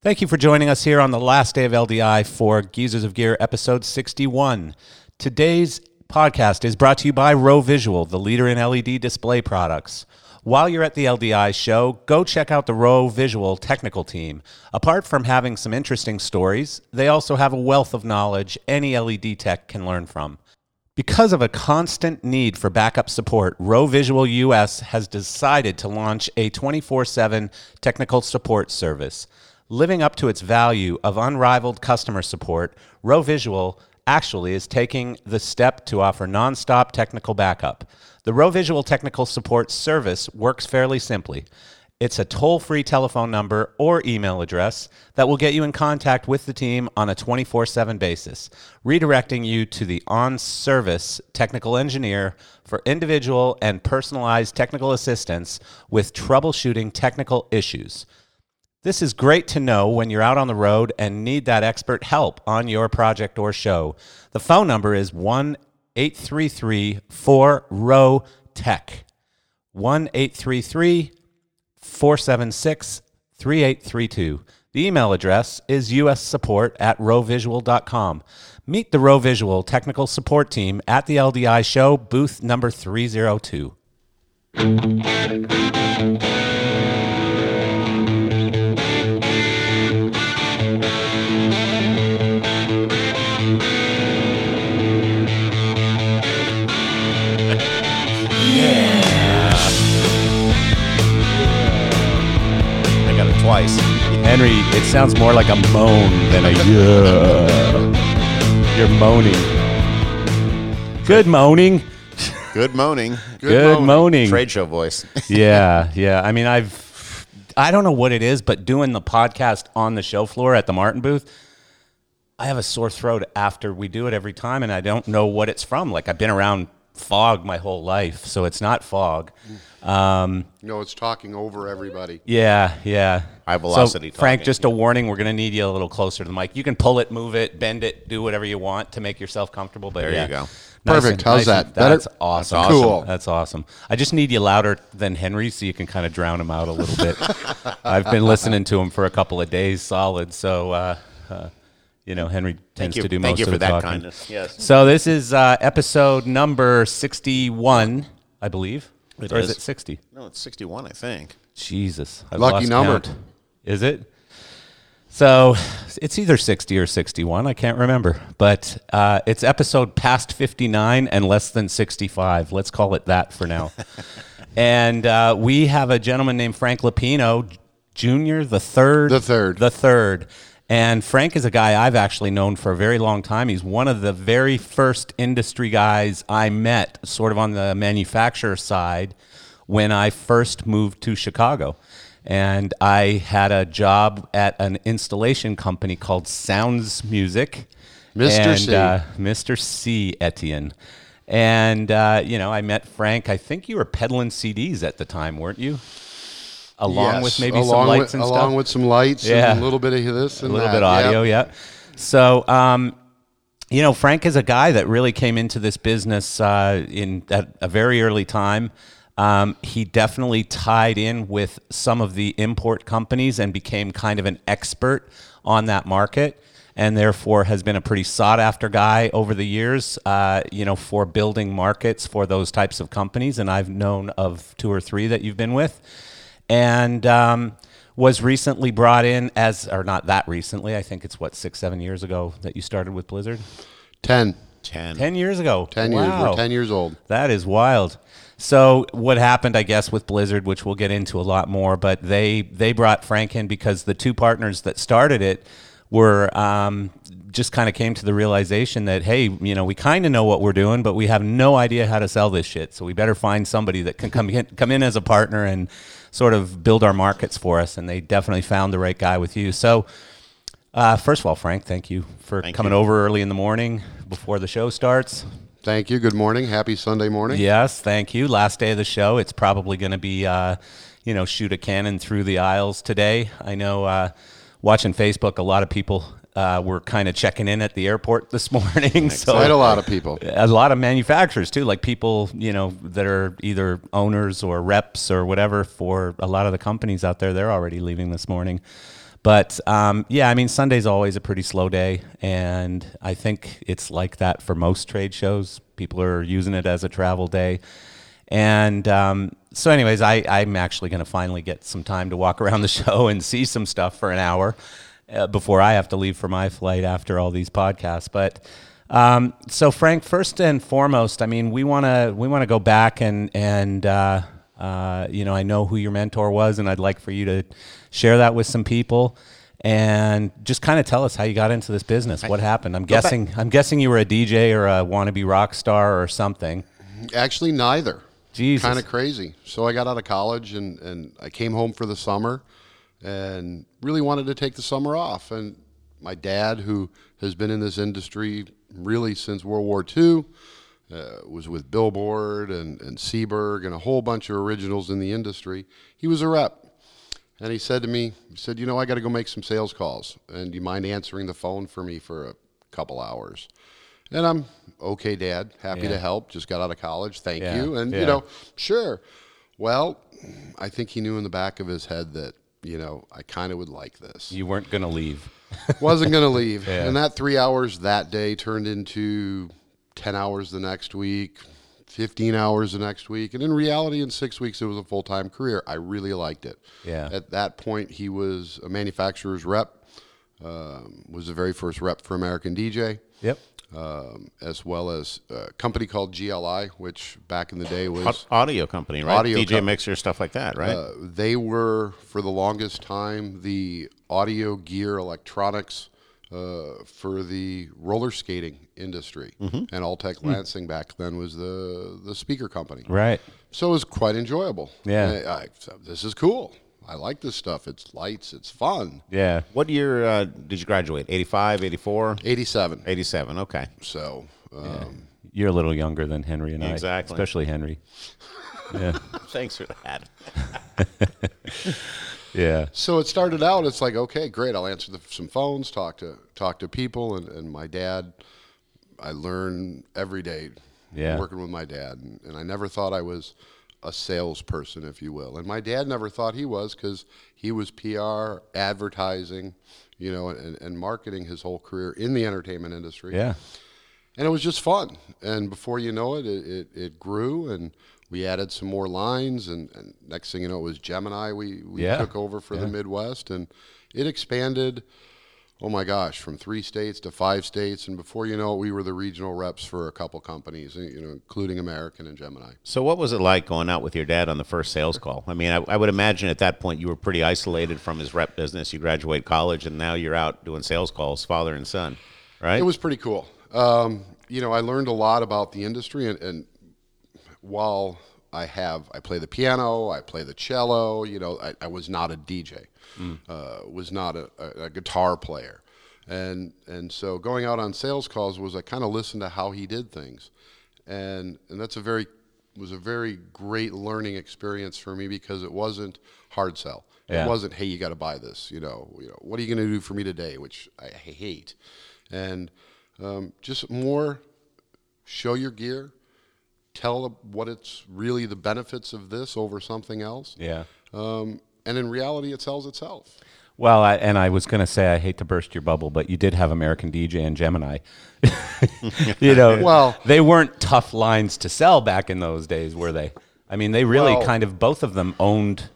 Thank you for joining us here on the last day of LDI for Geezers of Gear episode 61. Today's podcast is brought to you by ROE Visual, the leader in LED display products. While you're at the LDI show, go check out the ROE Visual technical team. Apart from having some interesting stories, they also have a wealth of knowledge any LED tech can learn from. Because of a constant need for backup support, ROE Visual US has decided to launch a 24 7 technical support service. Living up to its value of unrivaled customer support, ROE Visual actually is taking the step to offer nonstop technical backup. The ROE Visual Technical Support Service works fairly simply. It's a toll free telephone number or email address that will get you in contact with the team on a 24 7 basis, redirecting you to the on service technical engineer for individual and personalized technical assistance with troubleshooting technical issues. This is great to know when you're out on the road and need that expert help on your project or show. The phone number is 1 833 4 ROE Tech. 1 833 476 3832. The email address is ussupport at roevisual.com. Meet the ROE Visual technical support team at the LDI show, booth number 302. Henry, it sounds more like a moan than a yeah. You're moaning. Good moaning. Good moaning. Good, moaning. Trade show voice. yeah, yeah. I mean, I've, I don't know what it is, but doing the podcast on the show floor at the Martin booth, I have a sore throat after we do it every time, and I don't know what it's from. Like I've been around fog my whole life, so it's not fog. Mm. Um, No, it's talking over everybody. yeah, yeah. High velocity So, Frank, talking, just a warning: we're going to need you a little closer to the mic. You can pull it, move it, bend it, do whatever you want to make yourself comfortable. But There yeah. you go. Nice Perfect. and- How's nice and- that? Better? That's awesome. That's awesome. Cool. That's awesome. I just need you louder than Henry so you can kind of drown him out a little bit. I've been listening to him for a couple of days solid, so uh, uh, you know Henry tends to do Thank most you of for the that talking. kindness. Yes. So this is uh, episode number sixty-one, I believe. It or is is. it sixty? No, it's 61, I think. Jesus, I've Lucky lost number. count. Is it? So it's either 60 or 61. I can't remember. But uh, it's episode past 59 and less than 65. Let's call it that for now. and uh, we have a gentleman named Frank Luppino Jr., the third. The third. The third. And Frank is a guy I've actually known for a very long time. He's one of the very first industry guys I met, sort of on the manufacturer side, when I first moved to Chicago. And I had a job at an installation company called Sounds Music. Mr. And, C. Uh, Mr. C. Etienne. And, uh, you know, I met Frank. I think you were peddling CDs at the time, weren't you? Along Yes, with maybe some lights with, and stuff. Along with some lights Yeah. and a little bit of this and a little that. bit audio, yeah. So, um, you know, Frank is a guy that really came into this business uh, in at a very early time. Um, he definitely tied in with some of the import companies and became kind of an expert on that market, and therefore has been a pretty sought after guy over the years. Uh, you know, for building markets for those types of companies, and I've known of two or three that you've been with and um, was recently brought in as, or not that recently. I think it's what six, seven years ago that you started with Blizzard. Ten. 10. Ten years ago. Ten years. Wow. We're ten years old. That is wild. So what happened, I guess, with Blizzard, which we'll get into a lot more, but they they brought Frank in because the two partners that started it were um, just kind of came to the realization that hey, you know, we kind of know what we're doing, but we have no idea how to sell this shit. So we better find somebody that can come in, come in as a partner and sort of build our markets for us. And they definitely found the right guy with you. So. Uh, first of all, Frank, thank you for Thank coming you. over early in the morning before the show starts. Thank you. Good morning. Happy Sunday morning. Yes, thank you. Last day of the show. It's probably going to be, uh, you know, shoot a cannon through the aisles today. I know uh, watching Facebook, a lot of people uh, were kind of checking in at the airport this morning. so Quite a lot of people. a lot of manufacturers too, like people you know that are either owners or reps or whatever for a lot of the companies out there. They're already leaving this morning. But um, yeah, I mean, Sunday's always a pretty slow day, and I think it's like that for most trade shows. People are using it as a travel day. And um, so, anyways, I, I'm actually going to finally get some time to walk around the show and see some stuff for an hour uh, before I have to leave for my flight after all these podcasts. But um, so, Frank, first and foremost, I mean, we want to we want to go back and and uh, uh, you know, I know who your mentor was, and I'd like for you to share that with some people and just kind of tell us how you got into this business. What happened? I'm guessing I'm guessing you were a DJ or a wannabe rock star or something. Actually, neither. Jesus. Kind of crazy. So I got out of college and, and I came home for the summer and really wanted to take the summer off. And my dad, who has been in this industry really since World War II, uh, was with Billboard and, and Seeburg and a whole bunch of originals in the industry. He was a rep. And he said to me, he said, you know, I got to go make some sales calls. And do you mind answering the phone for me for a couple hours? And I'm okay, Dad. Happy Yeah. to help. Just got out of college. Thank Yeah, you. And yeah. you know, sure. Well, I think he knew in the back of his head that you know I kind of would like this. You weren't going to leave. Wasn't going to leave. Yeah. And that three hours that day turned into ten hours the next week. 15 hours the next week. And in reality, in six weeks, it was a full time career. I really liked it. Yeah. At that point, he was a manufacturer's rep, um, was the very first rep for American DJ Yep. Um, as well as a company called GLI, which back in the day was Audio company, right? Audio DJ mixer, stuff like that, right? uh, they were for the longest time the audio gear electronics uh, for the roller skating industry, and Altec Lansing back then was the the speaker company. Right. So it was quite enjoyable. Yeah. I, I, this is cool. I like this stuff. It's lights. It's fun. Yeah. what year uh, did you graduate? 85, 84? 87. 87, okay. So um, You're a little younger than Henry and I. Exactly. Especially Henry. Yeah. Thanks for that. Yeah. So it started out. It's like, okay, great. I'll answer the, some phones, talk to talk to people, and, and my dad. I learn every day. Yeah. Working with my dad, and, and I never thought I was a salesperson, if you will. And my dad never thought he was because he was PR, advertising, you know, and, and marketing his whole career in the entertainment industry Yeah. and it was just fun. And before you know it, it, it, it grew, and we added some more lines. And, and next thing you know, it was Gemini. We, we Yeah. took over for the Midwest, and it expanded. Oh my gosh, from three states to five states, and before you know it, we were the regional reps for a couple companies, you know, including American and Gemini. So, what was it like going out with your dad on the first sales call? I mean, I, I would imagine at that point you were pretty isolated from his rep business. You graduate college, and now you're out doing sales calls, father and son, right? It was pretty cool. Um, you know, I learned a lot about the industry, and, and while I have, I play the piano, I play the cello. You know, I, I was not a DJ, uh, was not a, a, a guitar player, and and so going out on sales calls was I kind of listened to how he did things, and and that's a very was a very great learning experience for me because it wasn't hard sell. Yeah. It wasn't, hey, you got to buy this. You know, you know, what are you going to do for me today? Which I hate, and um, just more show your gear, tell what it's really the benefits of this over something else, Yeah. um, and in reality, it sells itself. Well, I, and I was going to say, I hate to burst your bubble, but you did have American DJ and Gemini. you know, Well- they weren't tough lines to sell back in those days, were they? I mean, they really Well- kind of, both of them owned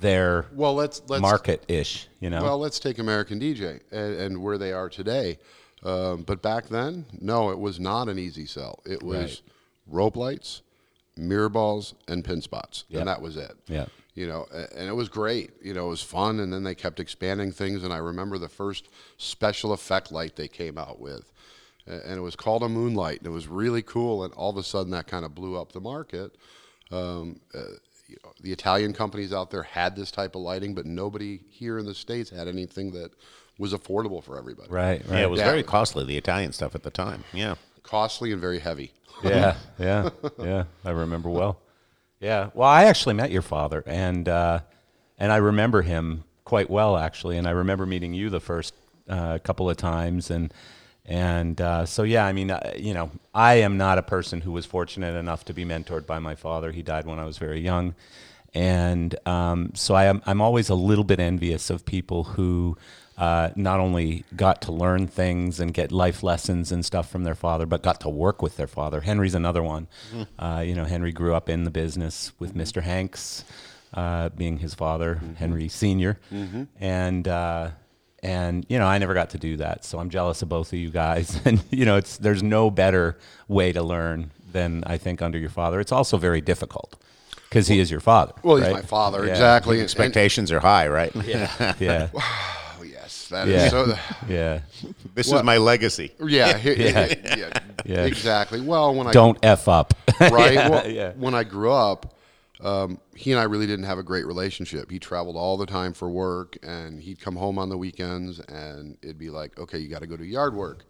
their Well, let's let's market ish, you know? Well, let's take American DJ and, and where they are today. Um, but back then, no, it was not an easy sell. It was Right. rope lights, mirror balls, and pin spots, Yeah. and that was it. Yeah. You know, and it was great. You know, it was fun, and then they kept expanding things. And I remember the first special effect light they came out with, and it was called a moonlight, and it was really cool. And all of a sudden, that kind of blew up the market. Um, uh, you know, the Italian companies out there had this type of lighting, but nobody here in the states had anything that was affordable for everybody. right, right. yeah, it was Yeah. very costly, the Italian stuff at the time. Yeah. Costly and very heavy. yeah, yeah, yeah. I remember well. Yeah. Well, I actually met your father, and uh, and I remember him quite well actually, and I remember meeting you the first uh, couple of times, and and uh, so yeah. I mean, uh, you know, I am not a person who was fortunate enough to be mentored by my father. He died when I was very young. and um, so I am I'm always a little bit envious of people who. Uh, not only got to learn things and get life lessons and stuff from their father, but got to work with their father. Henry's another one. Uh, you know, Henry grew up in the business with Mr. Hanks, uh, being his father, Henry Senior, and uh, and you know I never got to do that, so I'm jealous of both of you guys. And you know, it's there's no better way to learn than I think under your father. It's also very difficult because he is your father. Well, he's my father, Yeah. exactly. and- and- Expectations are high, right? Yeah, oh, yes, that is Yeah. so. yeah. This is my legacy. Yeah, he- Yeah. yeah, Yeah. exactly. Well, when I Don't f up. right? yeah, well, yeah. When I grew up, um, he and I really didn't have a great relationship. He traveled all the time for work, and he'd come home on the weekends, and it'd be like, okay, you got to go do yard work.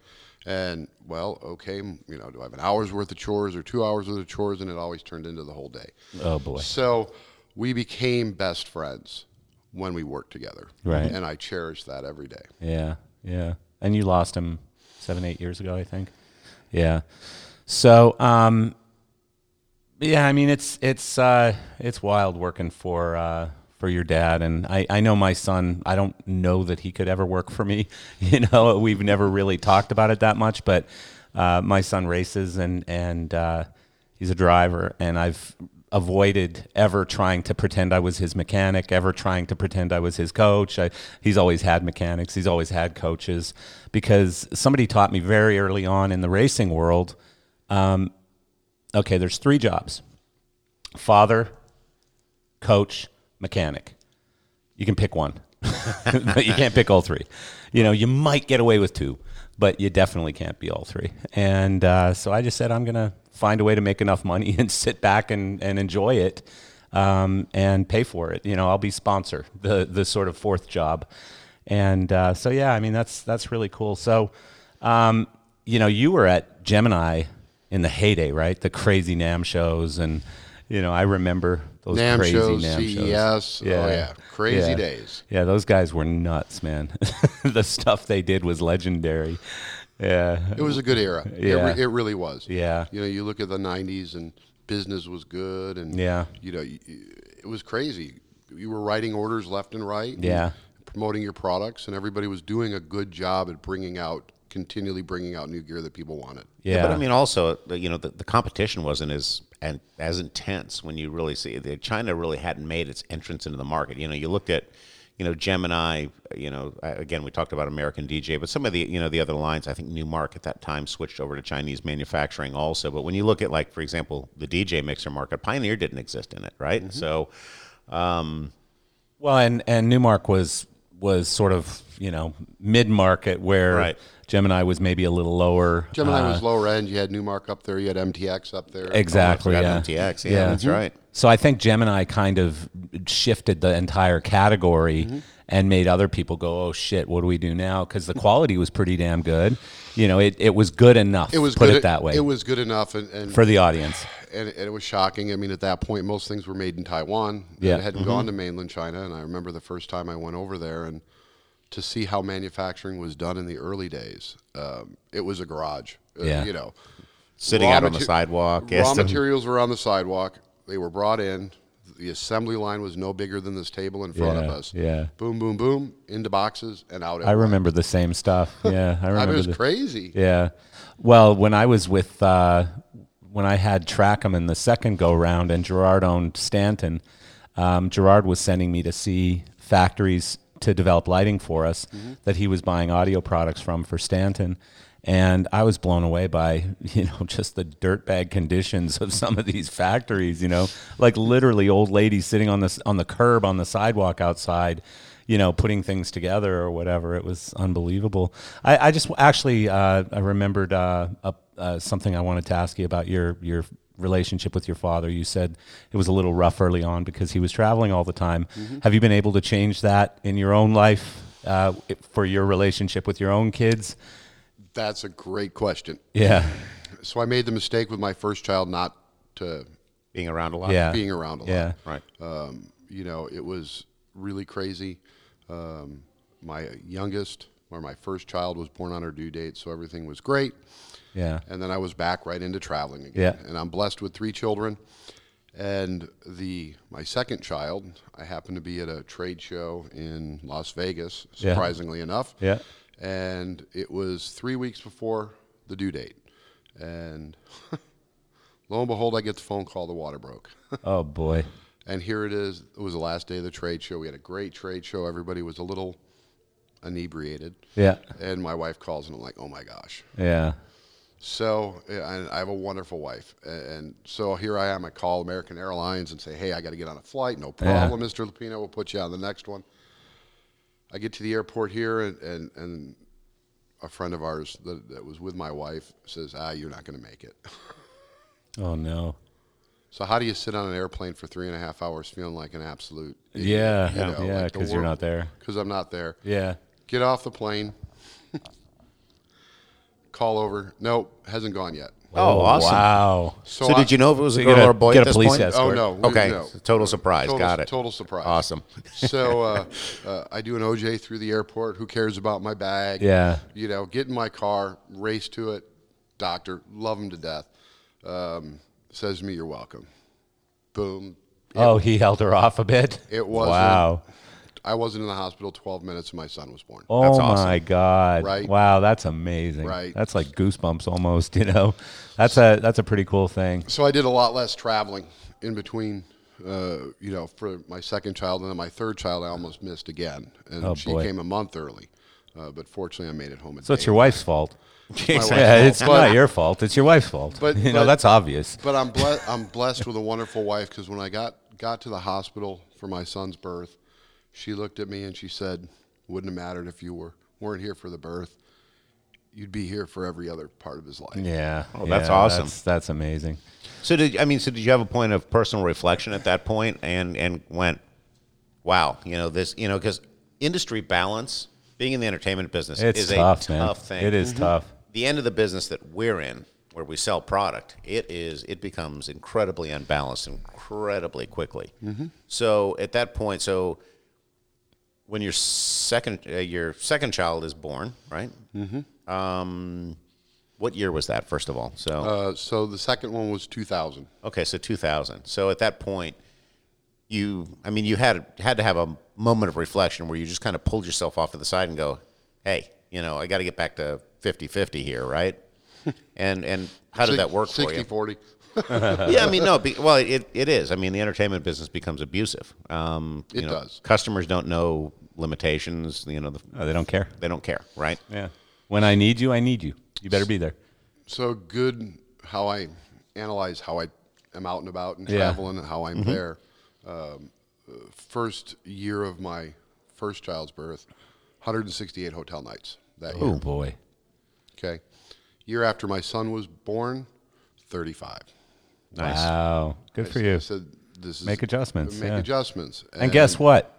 And well, okay, you know, do I have an hour's worth of chores or two hours worth of chores? And it always turned into the whole day. Oh boy. So we became best friends when we worked together. Right. And I cherish that every day. Yeah, yeah. And you lost him seven, eight years ago, I think. Yeah. So, um, yeah, I mean, it's it's uh, it's wild working for uh, for your dad, and I, I know my son. I don't know that he could ever work for me. You know, we've never really talked about it that much, but uh, my son races, and and uh, he's a driver, and I've avoided ever trying to pretend I was his mechanic, ever trying to pretend I was his coach. I, he's always had mechanics, he's always had coaches, because somebody taught me very early on in the racing world. Um, okay, there's three jobs: father, coach, mechanic. You can pick one, but you can't pick all three. You know, you might get away with two, but you definitely can't be all three. And uh, so I just said, I'm going to find a way to make enough money and sit back and, and enjoy it um, and pay for it. You know, I'll be sponsor, the, the sort of fourth job. And uh, so, yeah, I mean, that's, that's really cool. So, um, you know, you were at Gemini in the heyday, right? The crazy NAMM shows. And, you know, I remember those NAMM crazy shows, NAMM CES, shows. oh, yeah, crazy days. Yeah, those guys were nuts, man. the stuff they did was legendary. Yeah. It was a good era. It, Yeah. re- it really was. Yeah. You know, you look at the 90s and business was good and Yeah. you know, y- y- it was crazy. You were writing orders left and right. and Yeah. Promoting your products and everybody was doing a good job at bringing out continually bringing out new gear that people wanted. Yeah. But I mean, also, uh, you know, the, the competition wasn't as and as intense when you really see it. China really hadn't made its entrance into the market. You know, you looked at, you know, Gemini. You know, again, we talked about American DJ, but some of the you know the other lines. I think Numark at that time switched over to Chinese manufacturing also. But when you look at like, for example, the DJ mixer market, Pioneer didn't exist in it, right? Mm-hmm. So, well, and and Numark was was sort of you know mid market where Right. Gemini was maybe a little lower. Gemini uh, was lower end. You had Numark up there. You had MTX up there. exactly. forgot yeah. MTX. Yeah, Yeah. that's right. So I think Gemini kind of shifted the entire category Mm-hmm. and made other people go, "Oh shit, what do we do now?" Because the quality was pretty damn good. You know, it, it was good enough. It was put good, it that way It was good enough, and, and for the audience. and, and it was shocking. I mean, at that point, most things were made in Taiwan. Yeah. Mm-hmm. It hadn't gone to mainland China. And I remember the first time I went over there and to see how manufacturing was done in the early days. Um, it was a garage. Uh, Yeah. you know, Sitting out on the sidewalk. Raw materials were on the sidewalk. They were brought in. The assembly line was no bigger than this table in front of us. yeah. Boom, boom, boom, into boxes and out. I remember the same stuff. Yeah, I remember. it was the- crazy. Yeah. Well, when I was with uh, when I had Trackham in the second go round and Gerard owned Stanton, um, Gerard was sending me to see factories to develop lighting for us that he was buying audio products from for Stanton. And I was blown away by, you know, just the dirtbag conditions of some of these factories, you know, like literally old ladies sitting on the, on the curb on the sidewalk outside, you know, putting things together or whatever. It was unbelievable. I, I just actually uh, I remembered uh, a, uh, something I wanted to ask you about your your relationship with your father. You said it was a little rough early on because he was traveling all the time. Have you been able to change that in your own life uh, for your relationship with your own kids? That's a great question. Yeah, So I made the mistake with my first child not to being around a lot. yeah, being around a lot. Yeah, Right. Um, you know, it was really crazy. Um, my youngest, or my first child, was born on her due date, so everything was great. yeah, And then I was back right into traveling again. Yeah. And I'm blessed with three children. And the my second child, I happened to be at a trade show in Las Vegas, Yeah. surprisingly enough. Yeah. And it was three weeks before the due date. And lo and behold, I get the phone call the water broke. Oh boy. And here it is. It was the last day of the trade show. We had a great trade show. Everybody was a little inebriated. Yeah. And my wife calls, and I'm like, oh my gosh. Yeah. So and I have a wonderful wife. And so here I am. I call American Airlines and say, hey, I got to get on a flight. No problem, Mr. Luppino. We'll put you on the next one. I get to the airport here, and, and, and a friend of ours that, that was with my wife says, ah, you're not going to make it. Oh no. So how do you sit on an airplane for three and a half hours feeling like an absolute Yeah. you know, yeah. like Because you're not there. because I'm not there. Yeah. Get off the plane. Call over. Nope, hasn't gone yet. Oh, awesome. Wow. So, I- did you know if it was a you girl get a- or a boy get at a this police point? escort. Oh no. we- Okay, no. total surprise. Total, Got it. Total surprise. Awesome. So uh, uh, I do an OJ through the airport. Who cares about my bag? Yeah. You know, get in my car, race to it. Doctor, love him to death. Um, says to me, "You're welcome." Boom. Oh, he held her off a bit. It wasn't- Wow. I wasn't in the hospital 12 minutes, and my son was born. Oh That's my. God! Right. Wow, that's amazing. Right. That's like goosebumps almost. You know, that's a that's a pretty cool thing. So I did a lot less traveling in between. Uh, you know, for my second child and then my third child, I almost missed again, and Oh, she boy. came a month early. Uh, but fortunately, I made it home. So it's your wife's fault. Yeah, it's But- not your fault. It's your wife's fault. But- you know but- that's obvious. But I'm ble- I'm blessed with a wonderful wife because when I got got to the hospital for my son's birth, she looked at me and she said, "Wouldn't have mattered if you were weren't here for the birth. You'd be here for every other part of his life." Yeah. Oh, that's yeah, awesome. That's, that's amazing. So did I mean? So did you have a point of personal reflection at that point, and and went, wow, you know this, you know, because industry balance, being in the entertainment business, It's is tough, a man. tough thing. It is mm-hmm. tough. The end of the business that we're in, where we sell product, it is it becomes incredibly unbalanced incredibly quickly. Mm-hmm. So at that point, so when your second uh, your second child is born, right? Mm-hmm. Um, what year was that? First of all, so Uh, so the second one was 2000. Okay, so 2000. So at that point, you, I mean, you had had to have a moment of reflection where you just kind of pulled yourself off to the side and go, "Hey, you know, I got to get back to 50-50 here, right?" and and how did that work for you? 40. yeah, I mean, no, be, well, it, it is. I mean, the entertainment business becomes abusive. Um, you It know, does. Customers don't know limitations. You know, the, Oh, they don't care. they don't care, right? Yeah. When I need you, I need you. You better be there. So good how I analyze how I am out and about and Yeah. traveling and how I'm there. Um, first year of my first child's birth, 168 hotel nights that year. Oh boy. Okay. Year after my son was born, 35. Nice. Wow. Good for I you. said, this is Make adjustments, Make yeah. adjustments. And guess what?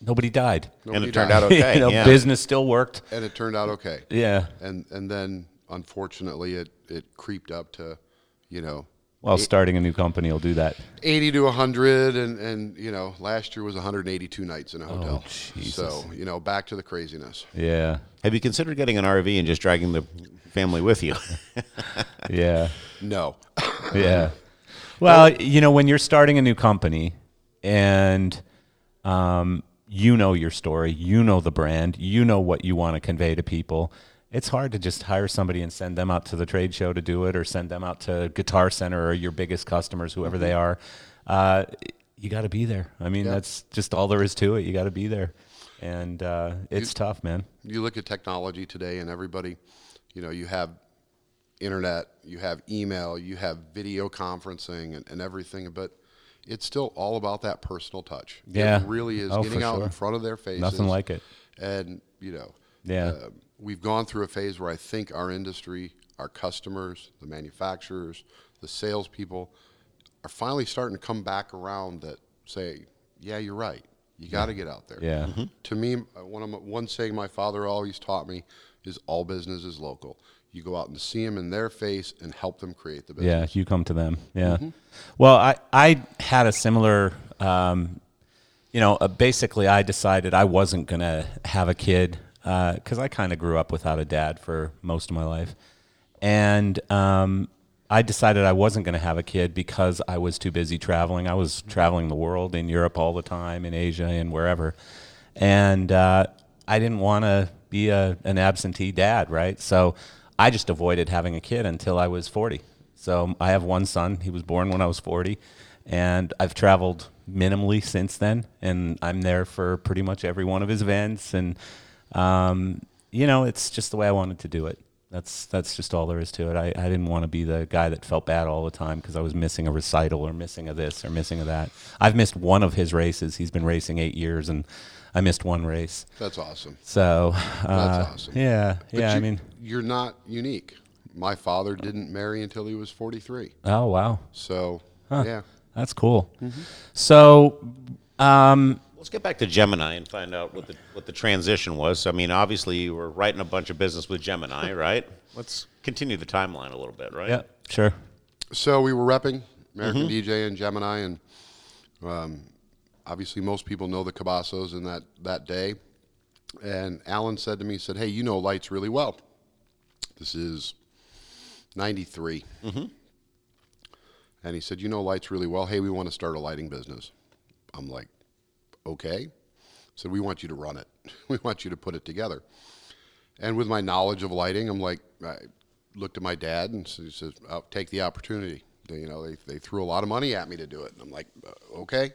Nobody died. And nobody it turned died. out okay. you know, yeah. business still worked. And it turned out okay. Yeah. And and then unfortunately it it creeped up to, you know, Well, starting a new company will do that. 80 to 100 and and you know last year was 182 nights in a hotel Oh, Jesus. so you know back to the craziness Yeah. Have you considered getting an RV and just dragging the family with you? Yeah. no Yeah. Well, you know, when you're starting a new company and um, you know your story, you know the brand, you know what you want to convey to people, it's hard to just hire somebody and send them out to the trade show to do it or send them out to Guitar Center or your biggest customers, whoever they are. Uh, you got to be there. I mean, that's just all there is to it. You got to be there. And uh, it's tough, man. you look at technology today and everybody you know you have internet you have email you have video conferencing and, and everything but it's still all about that personal touch Yeah. it really is Oh, getting out sure. in front of their faces Nothing like it. and you know Yeah. uh, we've gone through a phase where I think our industry, our customers, the manufacturers, the salespeople are finally starting to come back around that say, yeah, you're right. You got to get out there. Yeah. To me, uh, one of my, one saying my father always taught me is all business is local. You go out and see them in their face and help them create the business. Yeah, you come to them. Yeah. Well, I I had a similar. Um, you know, uh, basically, I decided I wasn't gonna have a kid because I kind of grew up without a dad for most of my life, and um, I decided I wasn't going to have a kid because I was too busy traveling. I was traveling the world in Europe all the time, in Asia, and wherever. And uh, I didn't want to be a, an absentee dad, right? So I just avoided having a kid until I was 40. So I have one son. He was born when I was 40. And I've traveled minimally since then. And I'm there for pretty much every one of his events. And, um, you know, it's just the way I wanted to do it. That's that's just all there is to it. I, I didn't want to be the guy that felt bad all the time because I was missing a recital or missing a this or missing a that. I've missed one of his races. He's been racing eight years, and I missed one race. That's awesome. So uh, That's awesome. Yeah, But yeah. I mean, you're not unique. My father didn't marry until he was 43. oh wow, So, yeah. that's cool. So, um, Let's get back to Gemini and find out what the what the transition was. I mean, obviously you were writing a bunch of business with Gemini, right? Let's continue the timeline a little bit, right? yeah, sure. So we were repping American Mm-hmm. DJ and Gemini, and um, obviously most people know the Cabassos in that, that day. And Alan said to me, he said, hey, you know lights really well. This is 93. And he said, you know lights really well. Hey, we want to start a lighting business. I'm like, okay. So we want you to run it. we want you to put it together. And with my knowledge of lighting, I'm like, I looked at my dad and so he says, oh, take the opportunity. They, you know, they, they threw a lot of money at me to do it. And I'm like, uh, okay.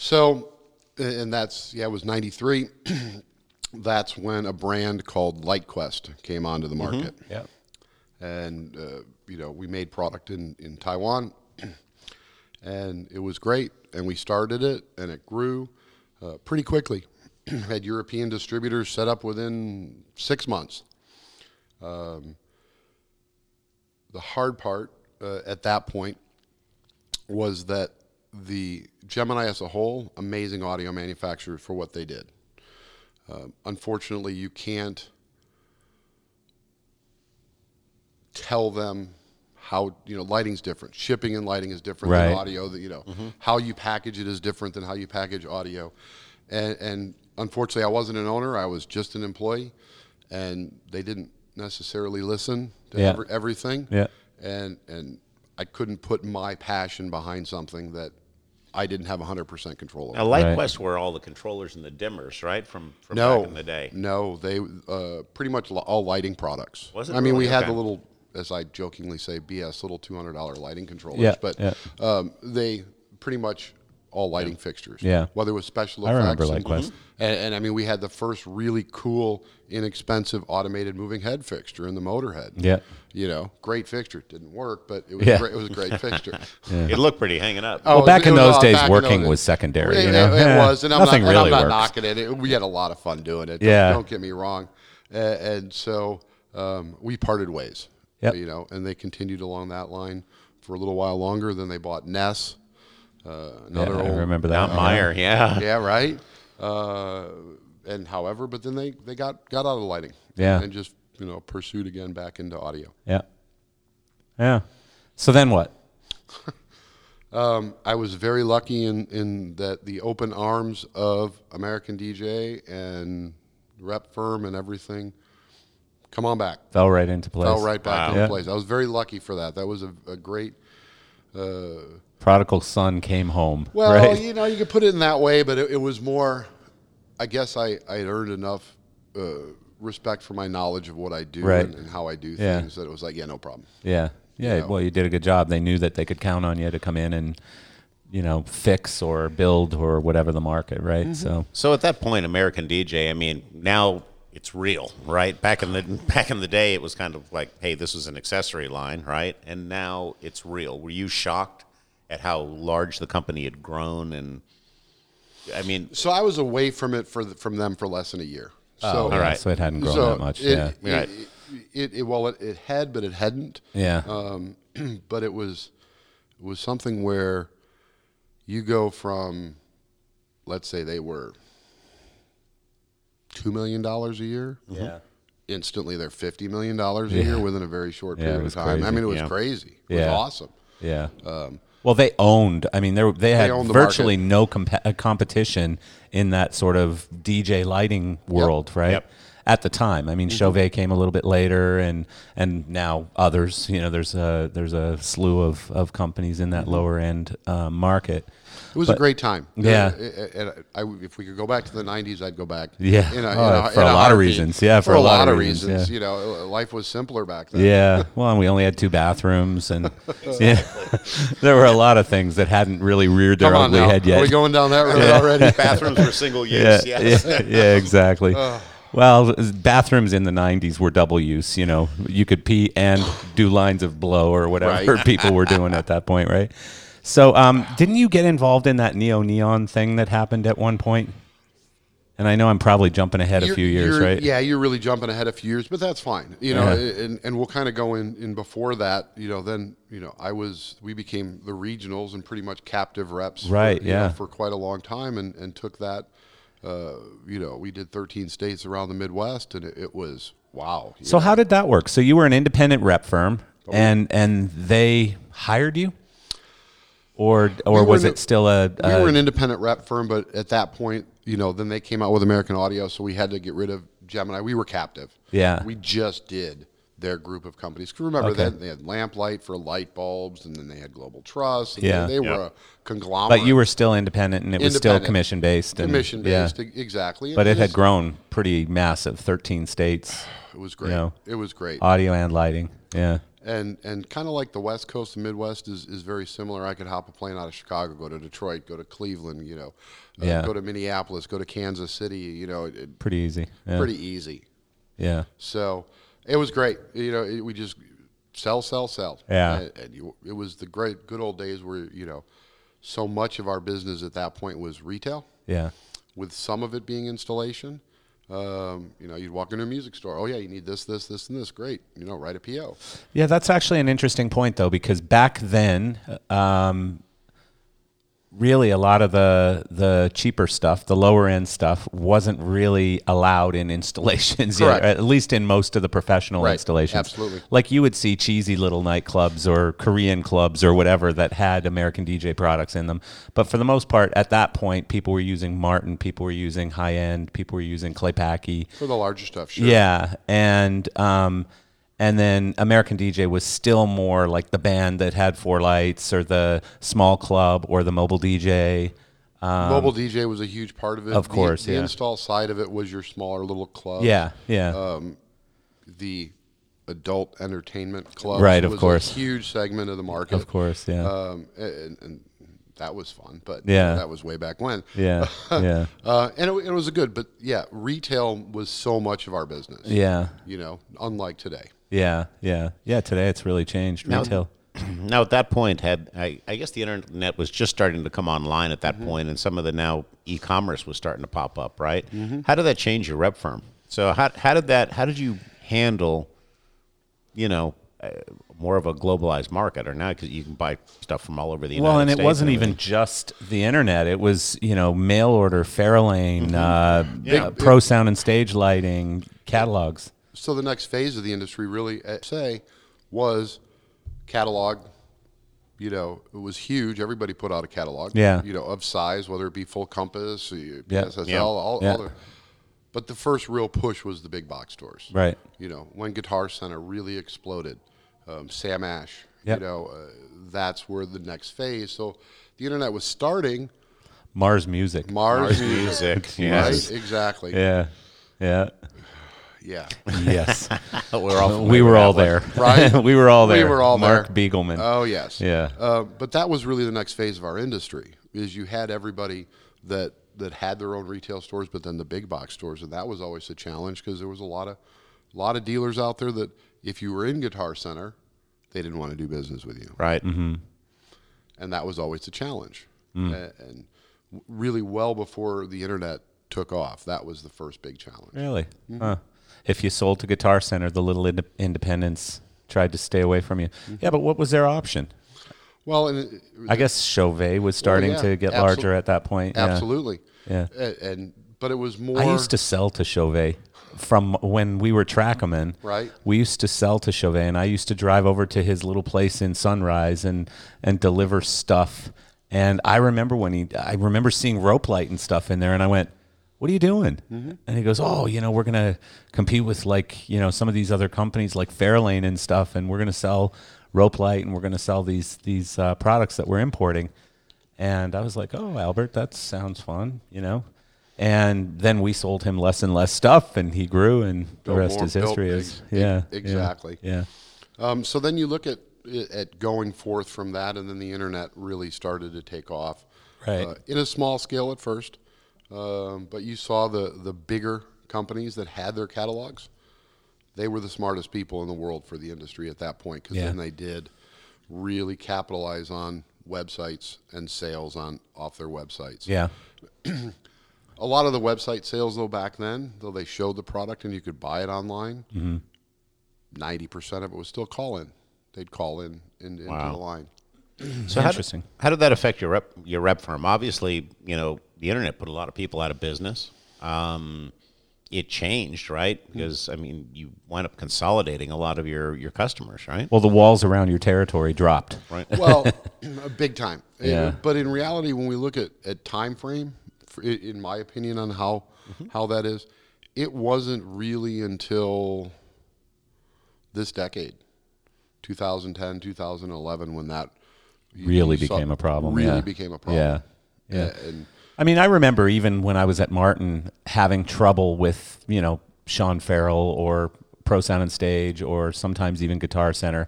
So, and that's, yeah, it was 93. that's when a brand called LightQuest came onto the market Yeah, and uh, you know we made product in in Taiwan, and it was great. And we started it, and it grew uh, pretty quickly. Had European distributors set up within six months. Um, the hard part uh, at that point was that the Gemini as a whole, amazing audio manufacturer for what they did. Um unfortunately, you can't tell them how you know lighting's different shipping and lighting is different Right. than audio that you know how you package it is different than how you package audio and, and unfortunately i wasn't an owner i was just an employee and they didn't necessarily listen to Yeah. every, everything Yeah. and and i couldn't put my passion behind something that i didn't have 100% control over Now, Right. LightQuest were all the controllers and the dimmers, right? From from no, back in the day. No, they uh, pretty much all lighting products. Was it I mean, we really? had Okay. the little, as I jokingly say, BS little two hundred dollar lighting controllers. Yeah, but yeah. Um, they pretty much all lighting fixtures. Yeah. whether it was special I effects. remember and, LightQuest. And, and I mean, we had the first really cool, inexpensive automated moving head fixture in the Motorhead. Yeah. You know, great fixture. Didn't work, but it was Yeah. great, it was a great fixture. It looked pretty hanging up. Oh, Well, back was- in it was those days, back in working those- was secondary, It, you know? it- it Yeah. was, and I'm Nothing not, really and I'm not works. knocking it. it. We had a lot of fun doing it. Don't, Yeah. don't get me wrong. Uh, and so um, we parted ways. Yep. You know, and they continued along that line for a little while longer. Then they bought Ness, uh, another Yeah, I remember that. Mount Meyer, yeah. yeah, right. Uh, and however, but then they, they got got out of the lighting. Yeah. and just you know pursued again back into audio. Yeah. Yeah. So then what? Um, I was very lucky in, in that the open arms of American DJ and rep firm and everything. Come on back. Fell right into place. Fell right back Wow. into Yeah. place. I was very lucky for that. That was a, a great. Prodigal son came home. Well, right? you know, you could put it in that way, but it, it was more. I guess I I had earned enough uh, respect for my knowledge of what I do Right. and, and how I do Yeah. things that it was like, yeah, no problem. Yeah. Yeah. know. Well, you did a good job. They knew that they could count on you to come in and, you know, fix or build or whatever the market, right? Mm-hmm. So, So at that point, American DJ, I mean, now it's real, right? Back in the back in the day, it was kind of like, hey, this was an accessory line, right? And now it's real. Were you shocked at how large the company had grown? And I mean, So I was away from it for the, from them for less than a year. So Oh, yeah, right. so it hadn't grown so that much. It, yeah. It, Right. it, it, well, it, it had, but it hadn't. Yeah. Um, but it was it was something where you go from, let's say they were two million dollars a year. yeah. Instantly, they're fifty million dollars a Yeah. year within a very short period it of was time. I mean, it was Yeah. crazy. It Yeah. was awesome. Yeah. Well, they owned. I mean, they they had owned the virtually no comp- uh, competition in that sort of DJ lighting world, right? Yep. at the time. I mean, Chauvet came a little bit later, and and now others. You know, there's a there's a slew of, of companies in that lower end uh, market. It was a great time. Yeah. Uh, uh, uh and I, if we could go back to the '90s, I'd go back. Yeah. in a- Oh, in a- for in a lot of reasons. Yeah, for, a lot, of reasons. yeah. You know, uh, life was simpler back then. Yeah, well, and we only had two bathrooms, and yeah, there were a lot of things that hadn't really reared their ugly now. head yet. Are we going down that road already? Bathrooms were single yeah, use. yes. yeah, yeah, exactly. Well, bathrooms in the '90s were double use. You know, you could pee and do lines of blow or whatever Right. people were doing at that point, right? So, um, didn't you get involved in that neo neon thing that happened at one point? And I know I'm probably jumping ahead a You're- few years, right? Yeah, you're really jumping ahead a few years, but that's fine. You know, Yeah. and, and we'll kind of go in, in before that. You know, then you know, I was we became the regionals and pretty much captive reps, for, Right, know, yeah. for quite a long time, and and took that. Uh, you know, we did 13 states around the Midwest, and it, it was wow. So know. how did that work? So you were an independent rep firm, Oh, and and they hired you, or or We was an- it still a? we were an independent rep firm, but at that point, you know, then they came out with American Audio, so we had to get rid of Gemini. We were captive. Yeah. We just did their group of companies. 'Cause remember Okay. that they had Lamplight for light bulbs, and then they had Global Truss. And Yeah. They, they Yeah. were a conglomerate. but you were still independent, and it was still commission based. commission based, e- exactly. But And it had just- grown pretty massive, thirteen states, It was great. know. It was great. audio and lighting. Yeah, and and kind of like the West Coast and Midwest is, is very similar. I could hop a plane out of Chicago, go to Detroit, go to Cleveland, you know, uh, Yeah. go to Minneapolis, go to Kansas City. You know, it, it- pretty easy. Yeah. pretty easy. Yeah. So it was great. You know, it, we just sell, sell, sell. Yeah. And, and you, it was the great, good old days where you know, so much of our business at that point was retail, Yeah. with some of it being installation. Um, you know, you'd walk into a music store. Oh yeah, you need this, this, this, and this. Great. You know, write a PO. Yeah, that's actually an interesting point, though, because back then, um, really a lot of the the cheaper stuff, the lower end stuff, wasn't really allowed in installations, yet, at least in most of the professional Right, installations. absolutely. Like you would see cheesy little nightclubs or Korean clubs or whatever that had American DJ products in them. But for the most part, at that point, people were using Martin, people were using high end, people were using Clay Paky. For the larger stuff, sure. Yeah, and um, and then American DJ was still more like the band that had four lights, or the small club, or the mobile DJ. Mobile DJ was a huge part of it. Um, Of The- course, the, yeah. install side of it was your smaller little club. Yeah, yeah, Um, the adult entertainment club, Right, of was course. a huge segment of the market. of course, yeah, Um, and, and that was fun, but Yeah. that was way back when. yeah, yeah, Uh, and it, it was a good, but yeah, retail was so much of our business. yeah, You know, unlike today. Yeah, yeah, yeah. Today it's really changed Now- retail. Now, at that point, had I, I guess the internet was just starting to come online at that Mm-hmm. point, and some of the now e-commerce was starting to pop up, right? Mm-hmm. How did that change your rep firm? So how how did that how did you handle, you know, uh, more of a globalized market, or not because you can buy stuff from all over the United Well, and it wasn't everything? even just the internet. It was you know mail order, Fairlane, uh, Yeah. uh, Pro Sound and Stage Lighting, catalogs. So the next phase of the industry really, uh, say, was catalog. You know, it was huge. Everybody put out a catalog. Yeah. You know, of size, whether it be full compass, uh, Yeah. SSL, Yeah. all, Yeah. all the. But the first real push was the big box stores. Right. You know, when Guitar Center really exploded, um, Sam Ash. Yep. You know, uh, that's where the next phase. So the internet was starting. Mars Music. Mars, Mars music. Music, yes. Right. Exactly. Yeah, yeah, Yeah. yes. We're all we were all there, Right? we were all there. We were all Mark there. Begelman. Oh yes. Yeah. Uh, but that was really the next phase of our industry. Is you had everybody that that had their own retail stores, but then the big box stores, and that was always a challenge because there was a lot of a lot of dealers out there that if you were in Guitar Center, they didn't want to do business with you, right. Mm-hmm. and that was always a challenge. Mm. And really, well before the internet took off, that was the first big challenge. Really? Mm-hmm. Huh. If you sold to Guitar Center, the little ind- independents tried to stay away from you. Mm-hmm. Yeah, but what was their option? Well, and it, I guess Chauvet was starting yeah. to get larger at that point. Yeah. absolutely, Yeah. A- and but it was more. I used to sell to Chauvet from when we were Trackerman. Right. We used to sell to Chauvet, and I used to drive over to his little place in Sunrise and and deliver stuff. And I remember when he, I remember seeing rope light and stuff in there, and I went, what are you doing? And he goes, oh, you know, we're going to compete with like, you know, some of these other companies like Fairlane and stuff. And we're going to sell rope light and we're going to sell these, these uh, products that we're importing. And I was like, oh, Albert, that sounds fun, you know? And then we sold him less and less stuff and he grew and the rest more- is history built- is, ex- yeah. yeah, exactly. Yeah. Um, so then you look at at going forth from that, and then the internet really started to take off. Right. Uh, in a small scale at first, um, but you saw the the bigger companies that had their catalogs. They were the smartest people in the world for the industry at that point because Yeah. then they did really capitalize on websites and sales on off their websites. Yeah. A lot of the website sales, though, back then, though they showed the product and you could buy it online, Mm-hmm. 90 percent of it was still call in. They'd call in, in into the line. So how Interesting. Did, how did that affect your rep your rep firm? Obviously, you know the internet put a lot of people out of business. Um, it changed, right? Hmm. Because I mean, you wind up consolidating a lot of your your customers, right? Well, the walls around your territory dropped. Right. Well, big time. Yeah. But in reality, when we look at, at time frame, for, in my opinion, on how Mm-hmm. how that is, it wasn't really until this decade, 2010, 2011, when that Really you saw- became a problem. Really yeah. became a problem. Yeah. Yeah. A- And I mean, I remember even when I was at Martin having trouble with, you know, Sean Farrell or Pro Sound and Stage or sometimes even Guitar Center,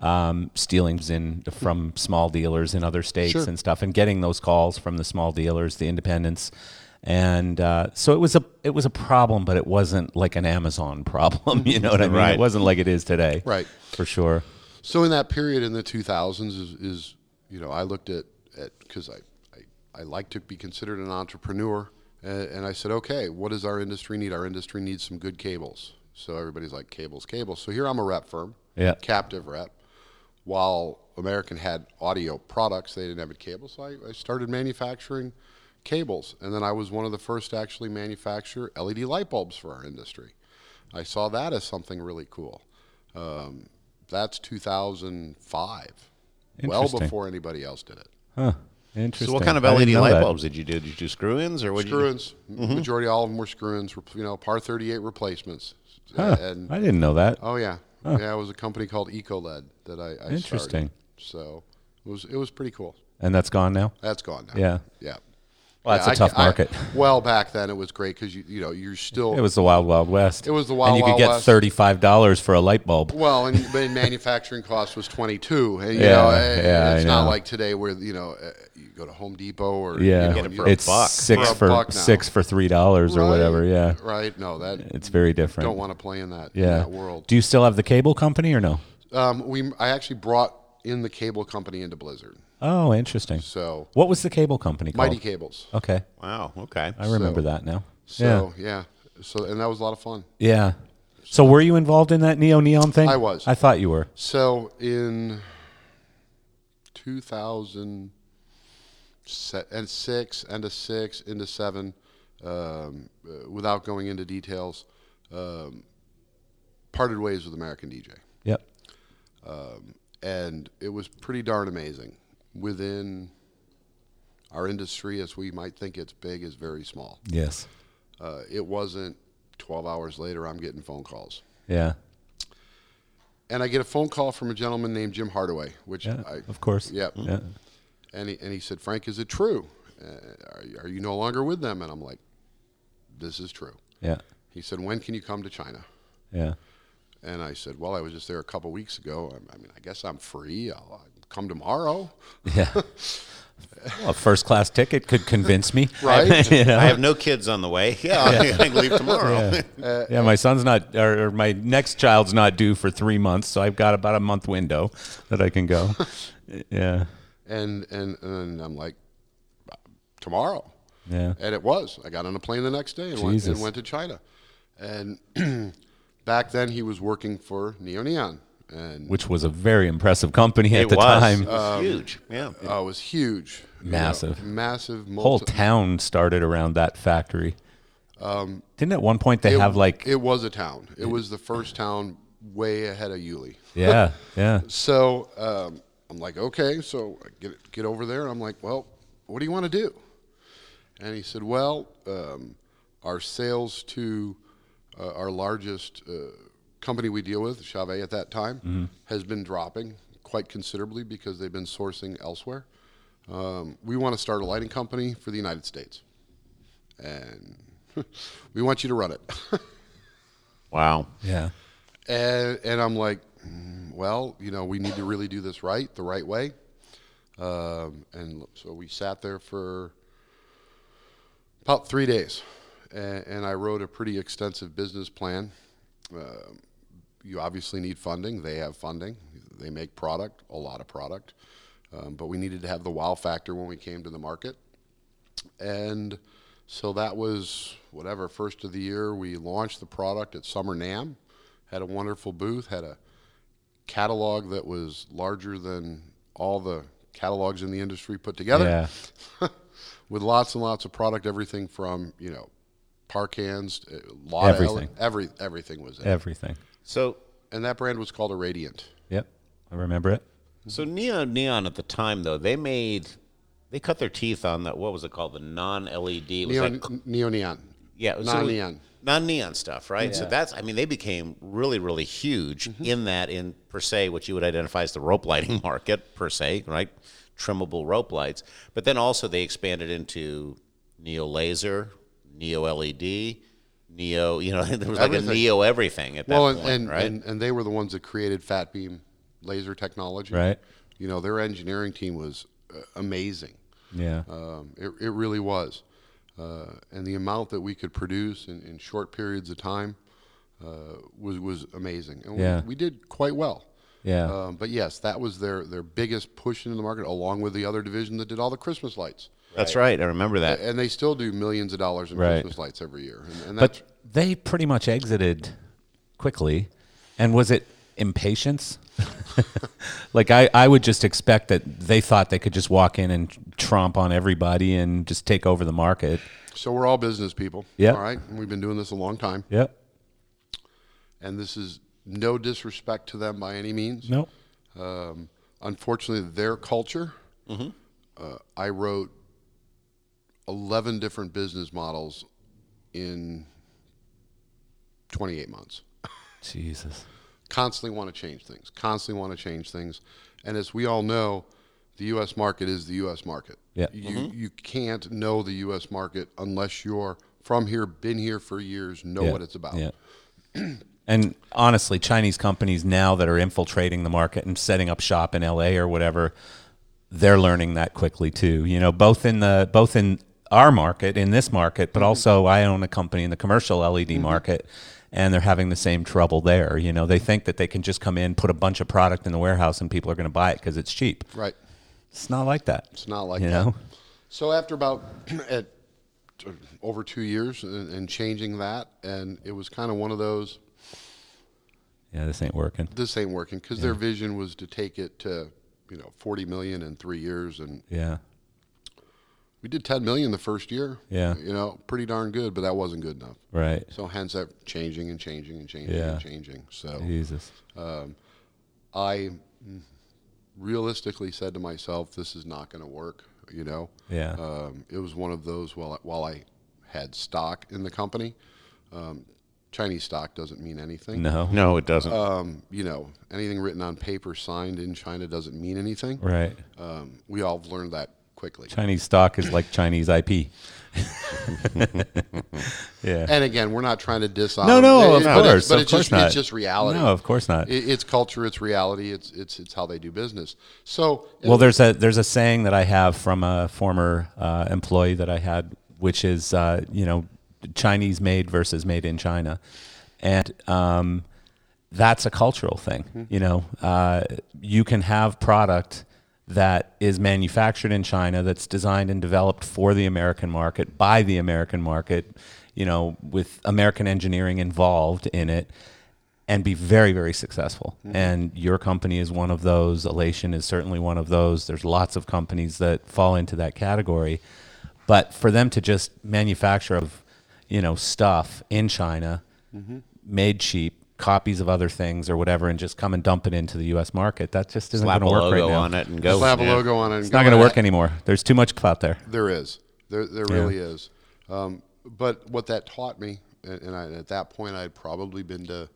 um, stealings in from small dealers in other states Sure. and stuff, and getting those calls from the small dealers, the independents, and uh, so it was a it was a problem, but it wasn't like an Amazon problem. You know what I mean? Right. It wasn't like it is today, Right. For sure. So in that period in the 2000s is, is you know, I looked at, at cause I, I, like to be considered an entrepreneur and, and I said, okay, what does our industry need? Our industry needs some good cables. So everybody's like cables, cables. So here I'm a rep firm, Yeah. captive rep. While American had audio products, they didn't have a cable. So I, I started manufacturing cables. And then I was one of the first to actually manufacture LED light bulbs for our industry. I saw that as something really cool. Um, that's 2005, well before anybody else did it. Huh. Interesting. So, what kind of I didn't LED know light that. bulbs did you do? Did you do screw-ins or what? Screw-ins, majority all of them were screw-ins. You know, par 38 replacements. Huh. Uh, and I didn't know that. oh yeah, yeah, it was a company called EcoLED that I, I Interesting. started. So it was it was pretty cool. And that's gone now. That's gone now. Yeah. yeah. Well, that's Yeah, a I tough I- market. well, back then it was great because you you know you're still It was the wild, wild west. It was the and wild, West. you could get thirty-five dollars for a light bulb. Well, and, but manufacturing cost was 22, and you Yeah, know, yeah, it's I not know. like today where you know uh, you go to Home Depot or Yeah, you know, it for you- a it's buck. six For for, six for three dollars or whatever. Yeah, right. No, that it's very different. don't want to play in that in yeah. that world. Do you still have the cable company or no? Um, we I actually brought in the cable company into Blizzard, Oh, interesting. so What was the cable company called? Mighty Cables. Okay, Wow. Okay. I remember So- that now. So yeah. so and that was a lot of fun. yeah, yeah. So were you involved in that neo neon thing? I was. I thought you were. So in 2000 se- and six and a six into seven, um, uh, without going into details, um, parted ways with American DJ, Yep. and it was pretty darn amazing. Within our industry, as we might think it's big, is very small. Yes. Uh, it wasn't 12 hours later. I'm getting phone calls. Yeah. And I get a phone call from a gentleman named Jim Hardaway, which Yeah. I, of course. Yep. Yeah. And he, and he said, Frank, is it true? Uh, are, you, are you no longer with them? And I'm like, this is true. Yeah. He said, when can you come to China? Yeah. And I said, well, I was just there a couple weeks ago. I, I mean, I guess I'm free. I'll, I'll come tomorrow. Yeah. well, a first class ticket could convince me. Right? I have no kids on the way. Yeah, I can leave tomorrow. Yeah. Uh, yeah, my son's not, or, or my next child's not due for three months, so I've got about a month window that I can go. yeah, and, and, and I'm like, tomorrow. yeah, And it was. I got on a plane the next day and, went, and went to China. And back then he was working for Neo Neon. And which was a very impressive company at it the was. time. It was huge. Yeah. uh, it was huge. you know, Massive. massive. Whole town started around that factory. Didn't at one point they Um, it, have like, it was a town. It was the first town way ahead of Yulee. yeah, yeah, So um, I'm like, okay, so I get get over there. I'm like, well, what do you want to do? And he said, well, um, our sales to uh, our largest uh, company we deal with, Chauvet at that time, has been dropping quite considerably because they've been sourcing elsewhere. Um, we want to start a lighting company for the United States, and we want you to run it. Wow. Yeah. And, and I'm like, "Mm, well, you know, we need to really do this right, the right way. Um, and so we sat there for about three days, and, and I wrote a pretty extensive business plan. Um you obviously need funding. They have funding. They make product, a lot of product, um, but we needed to have the wow factor when we came to the market. And so that was whatever first of the year we launched the product at Summer NAMM, had a wonderful booth, had a catalog that was larger than all the catalogs in the industry put together Yeah. with lots and lots of product, everything from you know park a lot Everything. every everything was there. Everything. So and that brand was called Irradiant. Yep. I remember it. So Neo Neon at the time though they made they cut their teeth on that what was it called the non LED it was Neon, like neo neon. yeah it non neon. non neon stuff right so that's I mean they became really really huge Mm-hmm. in that in per se what you would identify as the rope lighting market per se right trimmable rope lights but then also they expanded into neo laser neo LED neo you know there was like a neo everything at that Well, and, point and, right and and they were the ones that created fat beam laser technology. Right. You know, their engineering team was uh, amazing. Yeah. Um, it, it really was. Uh, and the amount that we could produce in, in short periods of time uh, was was amazing. And Yeah. we, we did quite well. Yeah. Um, but yes, that was their, their biggest push into the market, along with the other division that did all the Christmas lights. that's right I remember that And they still do millions of dollars in Right. Christmas lights every year. And, and but they pretty much exited quickly. And was it impatience? like I, I would just expect that they thought they could just walk in and tromp on everybody and just take over the market. so we're all business people. Yeah. All right. And we've been doing this a long time. Yep. And this is no disrespect to them by any means. Nope. Um, unfortunately, their culture, uh, I wrote 11 different business models in 28 months. Jesus. Constantly want to change things, constantly want to change things. And as we all know, the U.S. market is the U.S. market. Yeah. You, you can't know the U.S. market unless you're from here, been here for years, know Yeah. what it's about. Yeah. and honestly, Chinese companies now that are infiltrating the market and setting up shop in LA or whatever, they're learning that quickly too. You know, both in the both in our market, in this market, but mm-hmm. also I own a company in the commercial LED mm-hmm. market and they're having the same trouble there. You know, they think that they can just come in, put a bunch of product in the warehouse and people are going to buy it because it's cheap. Right. It's not like that. It's not like you that. know. So after about at uh, over two years and, and changing that, and it was kind of one of those. Yeah, this ain't working. This ain't working because their vision was to take it to you know 40 million in three years, and Yeah. we did 10 million the first year. Yeah. you know, pretty darn good, but that wasn't good enough. Right. So hence that changing and changing and changing Yeah. and changing. So Jesus. Um, I realistically said to myself, "This is not going to work." You know. Yeah. Um, it was one of those. While I, while I had stock in the company, um, Chinese stock doesn't mean anything. No. no it doesn't Um, you know, anything written on paper, signed in China, doesn't mean anything. Right. Um, we all have learned that quickly. Chinese stock is like Chinese IP. yeah. And again, we're not trying to diss on No, them. no, It- of but it's- course, but of it's course just, not. It's just reality. No, of course not. It, it's culture. It's reality. It's it's it's how they do business. So Well, there's a there's a saying that I have from a former uh, employee that I had, which is uh, you know Chinese made versus made in China, and um, that's a cultural thing. You know, uh, you can have product that is manufactured in China that's designed and developed for the American market by the American market. You know, with American engineering involved in it and be very, very successful. And your company is one of those. Elation is certainly one of those. There's lots of companies that fall into that category. But for them to just manufacture of, you know, stuff in China, made cheap, copies of other things or whatever, and just come and dump it into the U.S. market, that just isn't going to work right now. on it and go slap a yeah. logo on it. and It's not going to work anymore. There's too much clout there. There is. There there really is. Um, but what that taught me, and, and I, at that point, I'd probably been to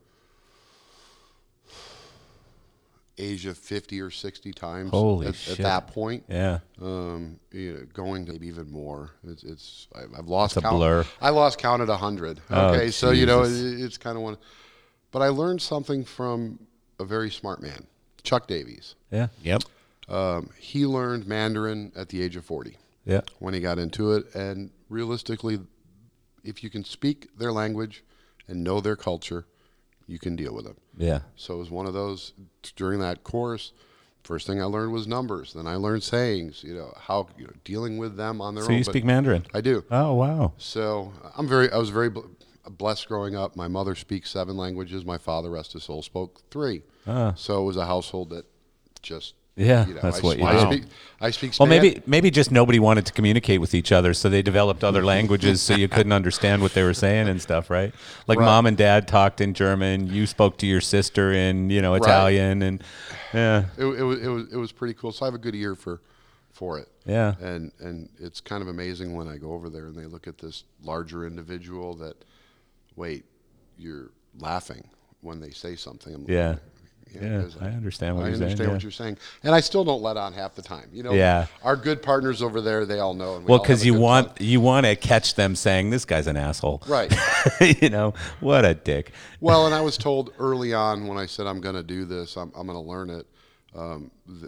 Asia 50 or 60 times Holy at, shit. at that point. Yeah. Um, you know, going to maybe even more. It's, it's I- I've lost It's a count. blur. I lost count at 100. Oh, Okay, so you know, it, it's kind of one. But I learned something from a very smart man, Chuck Davies. Yeah. Yep. Um, he learned Mandarin at the age of 40 Yeah. when he got into it. And realistically, if you can speak their language and know their culture, you can deal with them. Yeah. So it was one of those during that course. First thing I learned was numbers. Then I learned sayings. You know how you know, dealing with them on their So own. So you speak Mandarin? I do. Oh wow. So uh, I'm very. I was very bl- blessed growing up. My mother speaks seven languages. My father, rest his soul, spoke three. Ah. So it was a household that just. Ah. Yeah, you know, that's I, what you I do. speak. I speak. Well, maybe maybe just nobody wanted to communicate with each other, so they developed other languages, so you couldn't understand what they were saying and stuff, right? Like Right. mom and dad talked in German, you spoke to your sister in you know Italian, and yeah, it, it was it was it was pretty cool. So I have a good ear for for it. Yeah. And and it's kind of amazing when I go over there and they look at this larger individual that wait, you're laughing when they say something. I'm Yeah. Yeah, I understand what I you're saying, understand yeah. what you're saying, and I still don't let on half the time. You know, Yeah. Our good partners over there, they all know. And we well, because you want time. you want to catch them saying this guy's an asshole, right. you know what a dick. Well, and I was told early on when I said I'm going to do this, I'm, I'm going to learn it. Um, the,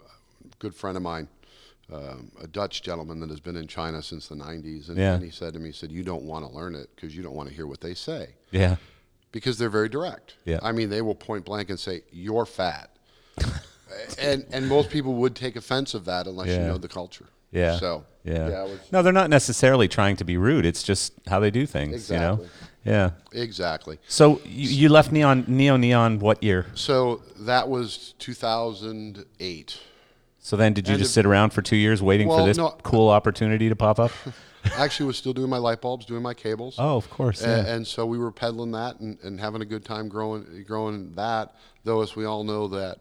a good friend of mine, um, a Dutch gentleman that has been in China since the 90s, and, Yeah. and he said to me, he said, "You don't want to learn it because you don't want to hear what they say Yeah, because they're very direct. Yeah. I mean, they will point blank and say you're fat." and and most people would take offense of that unless you know the culture. yeah, So yeah. yeah, was, no, they're not necessarily trying to be rude. It's just how they do things, you know. Exactly. Yeah. exactly. So you, you left Neon Neo Neon what year? So that was 2008. So then, did you And just it- sit around for two years waiting for this no. cool opportunity to pop up? actually was still doing my light bulbs, doing my cables. Oh, of course. Yeah. And, so we were peddling that and, and having a good time growing growing that. Though, as we all know, that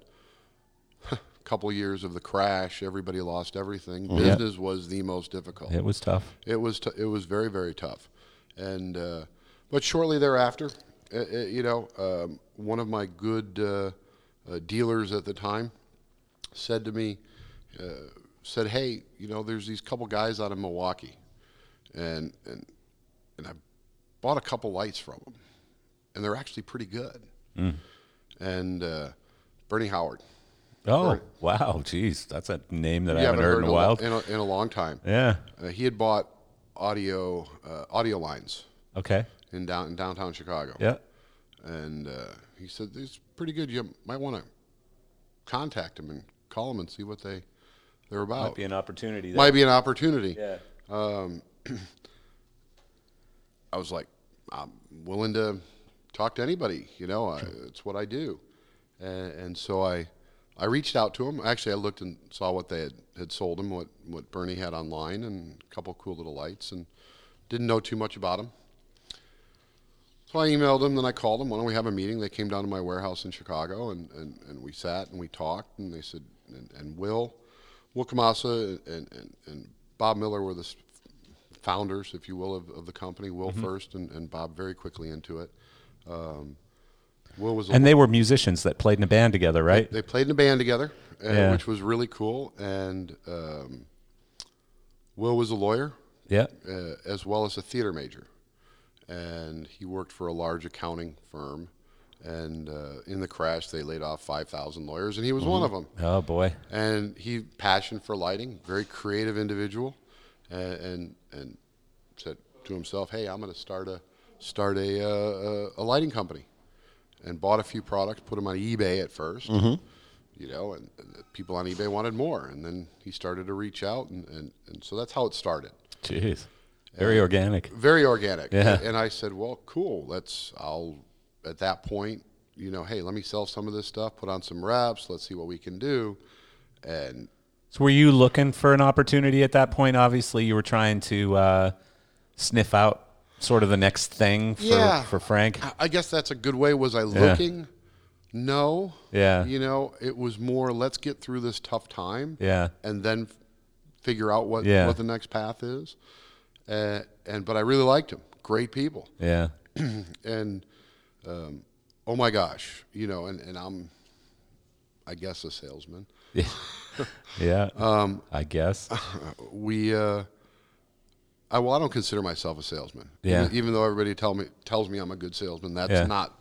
a couple years of the crash, everybody lost everything. Business was the most difficult. it was tough. It was t- it was very very tough, and uh, but shortly thereafter, uh, uh, you know, um, one of my good uh, uh, dealers at the time said to me, uh, said, "Hey, you know, there's these couple guys out of Milwaukee, and and and I bought a couple lights from them, and they're actually pretty good." And uh, Bernie Howard, Oh, Right. wow. Jeez. That's a name that I you haven't heard in a while. in a, in a long time. Yeah. Uh, he had bought audio uh, audio lines Okay. in down in downtown Chicago. Yeah. And uh, he said, "It's pretty good. You might want to contact them and call them and see what they they're about. Might be an opportunity. There. Might be an opportunity." Yeah. I was like, "I'm willing to talk to anybody. You know, I, it's what I do." And, and so I, I reached out to him. Actually, I looked and saw what they had, had sold him, what what Bernie had online, and a couple cool little lights, and didn't know too much about him. So I emailed him, then I called him. Why don't we have a meeting? They came down to my warehouse in Chicago, and, and, and we sat and we talked. And they said, and, and Will, Will Kamasa and, and, and Bob Miller were the founders, if you will, of, of the company. Will first, and, and Bob very quickly into it. Um, Will was a And they were musicians that played in a band together, right? they played in a band together, uh, Yeah. which was really cool. And um, Will was a lawyer Yeah. uh, as well as a theater major. And he worked for a large accounting firm. And uh, in the crash, they laid off 5,000 lawyers, and he was one of them. Oh boy. And he passion for lighting, very creative individual, and and, and said to himself, "Hey, I'm going to start a start a, uh, a a lighting company," and bought a few products, put them on eBay at 1st You know, and, and people on eBay wanted more, and then he started to reach out, and, and, and so that's how it started. Jeez. Very organic. Very organic. Yeah. And I said, well, cool. Let's, I'll, at that point, you know, hey, let me sell some of this stuff, put on some reps, let's see what we can do. And So were you looking for an opportunity at that point? Obviously, you were trying to uh, sniff out sort of the next thing for, Yeah. for Frank. I- guess that's a good way. Was I looking? No. Yeah. You know, it was more, let's get through this tough time Yeah. and then f- figure out what, Yeah. what the next path is. uh, and but I really liked him. Great people, Yeah. and um, oh my gosh, you know, and, and I'm, I guess, a salesman. Yeah. yeah. Um, I guess. We, uh, I well, I don't consider myself a salesman. Yeah. Even, even though everybody tell me tells me I'm a good salesman, that's Yeah. not.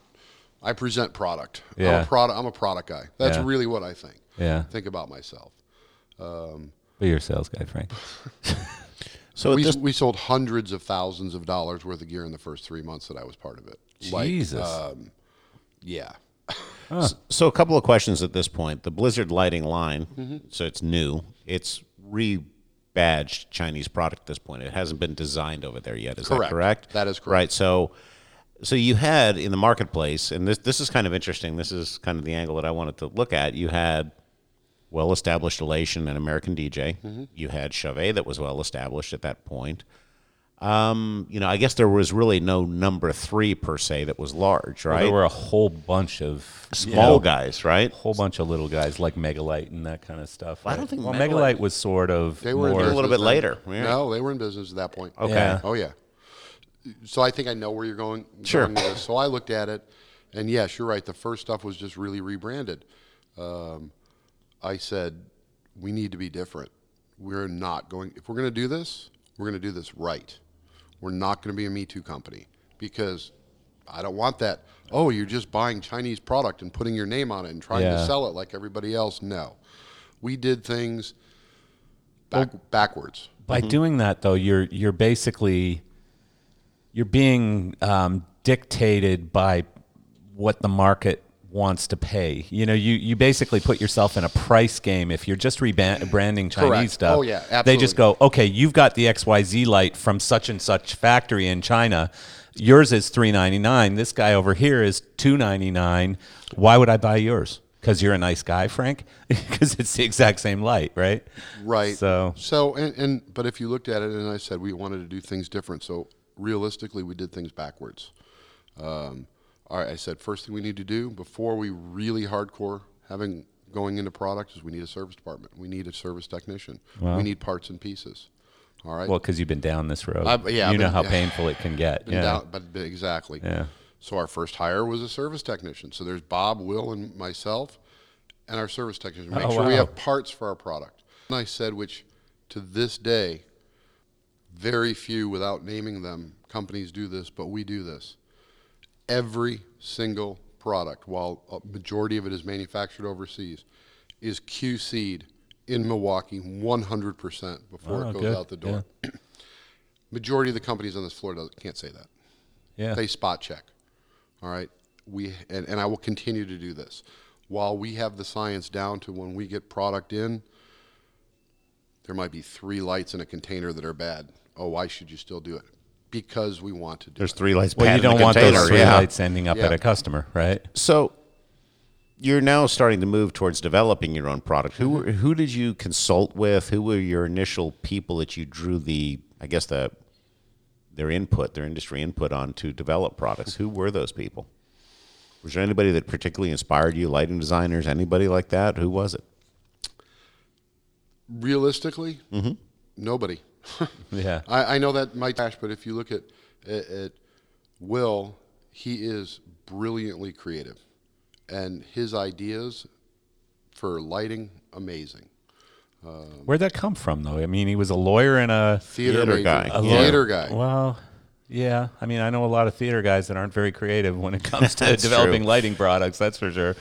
I present product. I'm Yeah. a product. I'm a product guy. That's Yeah. really what I think. Yeah. Think about myself. But you're a sales guy, Frank. So we, this, we sold hundreds of thousands of dollars worth of gear in the first three months that I was part of it. Like, Jesus. yeah. So a couple of questions at this point. The Blizzard lighting line, Mm-hmm. so it's new. It's rebadged Chinese product at this point. It hasn't been designed over there yet. Is that Correct. correct? That is correct. Right. So, so you had in the marketplace, and this this is kind of interesting. This is kind of the angle that I wanted to look at. You had well-established Elation and American DJ. Mm-hmm. You had Chauvet that was well-established at that point. Um, you know, I guess there was really no number three per se that was large, right? There were a whole bunch of you Small know, guys, right? A whole bunch of little guys like Megalite and that kind of stuff. I don't think well, Megalite- Megalite was sort of They were more. a little bit later, yeah. No, they were in business at that point. Okay. Yeah. Oh yeah. So I think I know where you're going. Sure. going. So I looked at it, and yes, you're right. The first stuff was just really rebranded. Um, I said we need to be different. We're not going. If we're going to do this, we're going to do this right. We're not going to be a Me Too company because I don't want that. Oh, you're just buying Chinese product and putting your name on it and trying Yeah. to sell it like everybody else. No, we did things back, backwards. By doing that, though, you're you're basically you're being um, dictated by what the market wants to pay. You know, you, you basically put yourself in a price game. If you're just rebranding Chinese Correct. stuff, Oh, yeah, absolutely. they just go, okay, you've got the XYZ light from such and such factory in China. Yours is three ninety nine. This guy over here is two ninety nine. Why would I buy yours? Because you're a nice guy, Frank. Because it's the exact same light, right? Right. So So and, and but if you looked at it and I said we wanted to do things different, so realistically we did things backwards. Um, all right, I said first thing we need to do before we really hardcore having going into product is we need a service department. We need a service technician. We need parts and pieces. All right. Well, because you've been down this road. I've- yeah, you I've know been- how painful it can get. Yeah. down- but exactly. Yeah. So our first hire was a service technician. So there's Bob, Will, and myself, and our service technician. Oh, make Oh, sure we have parts for our product. And I said, which to this day, very few, without naming them, companies do this, but we do this. Every single product, while a majority of it is manufactured overseas, is QC'd in Milwaukee 100% before Oh, it goes good. out the door. majority of the companies on this floor can't say that Yeah. they spot check. All right, we and, and I will continue to do this while we have the science down to when we get product in. There might be three lights in a container that are bad. Oh, why should you still do it? Because we want to do There's it. three lights. well, you don't want those three yeah. lights ending up Yeah. at a customer, right? So you're now starting to move towards developing your own product. Who Mm-hmm. who did you consult with? Who were your initial people that you drew the I guess the their input, their industry input on to develop products? Who were those people? Was there anybody that particularly inspired you? Lighting designers, anybody like that? Who was it? Realistically, nobody. Yeah. I, I know that might trash, but if you look at, at, at Will, he is brilliantly creative, and his ideas for lighting amazing. Where'd that come from, though? I mean, he was a lawyer and a Theater, Theater guy. A theater guy. Well, yeah. I mean, I know a lot of theater guys that aren't very creative when it comes to developing true. lighting products. That's for sure.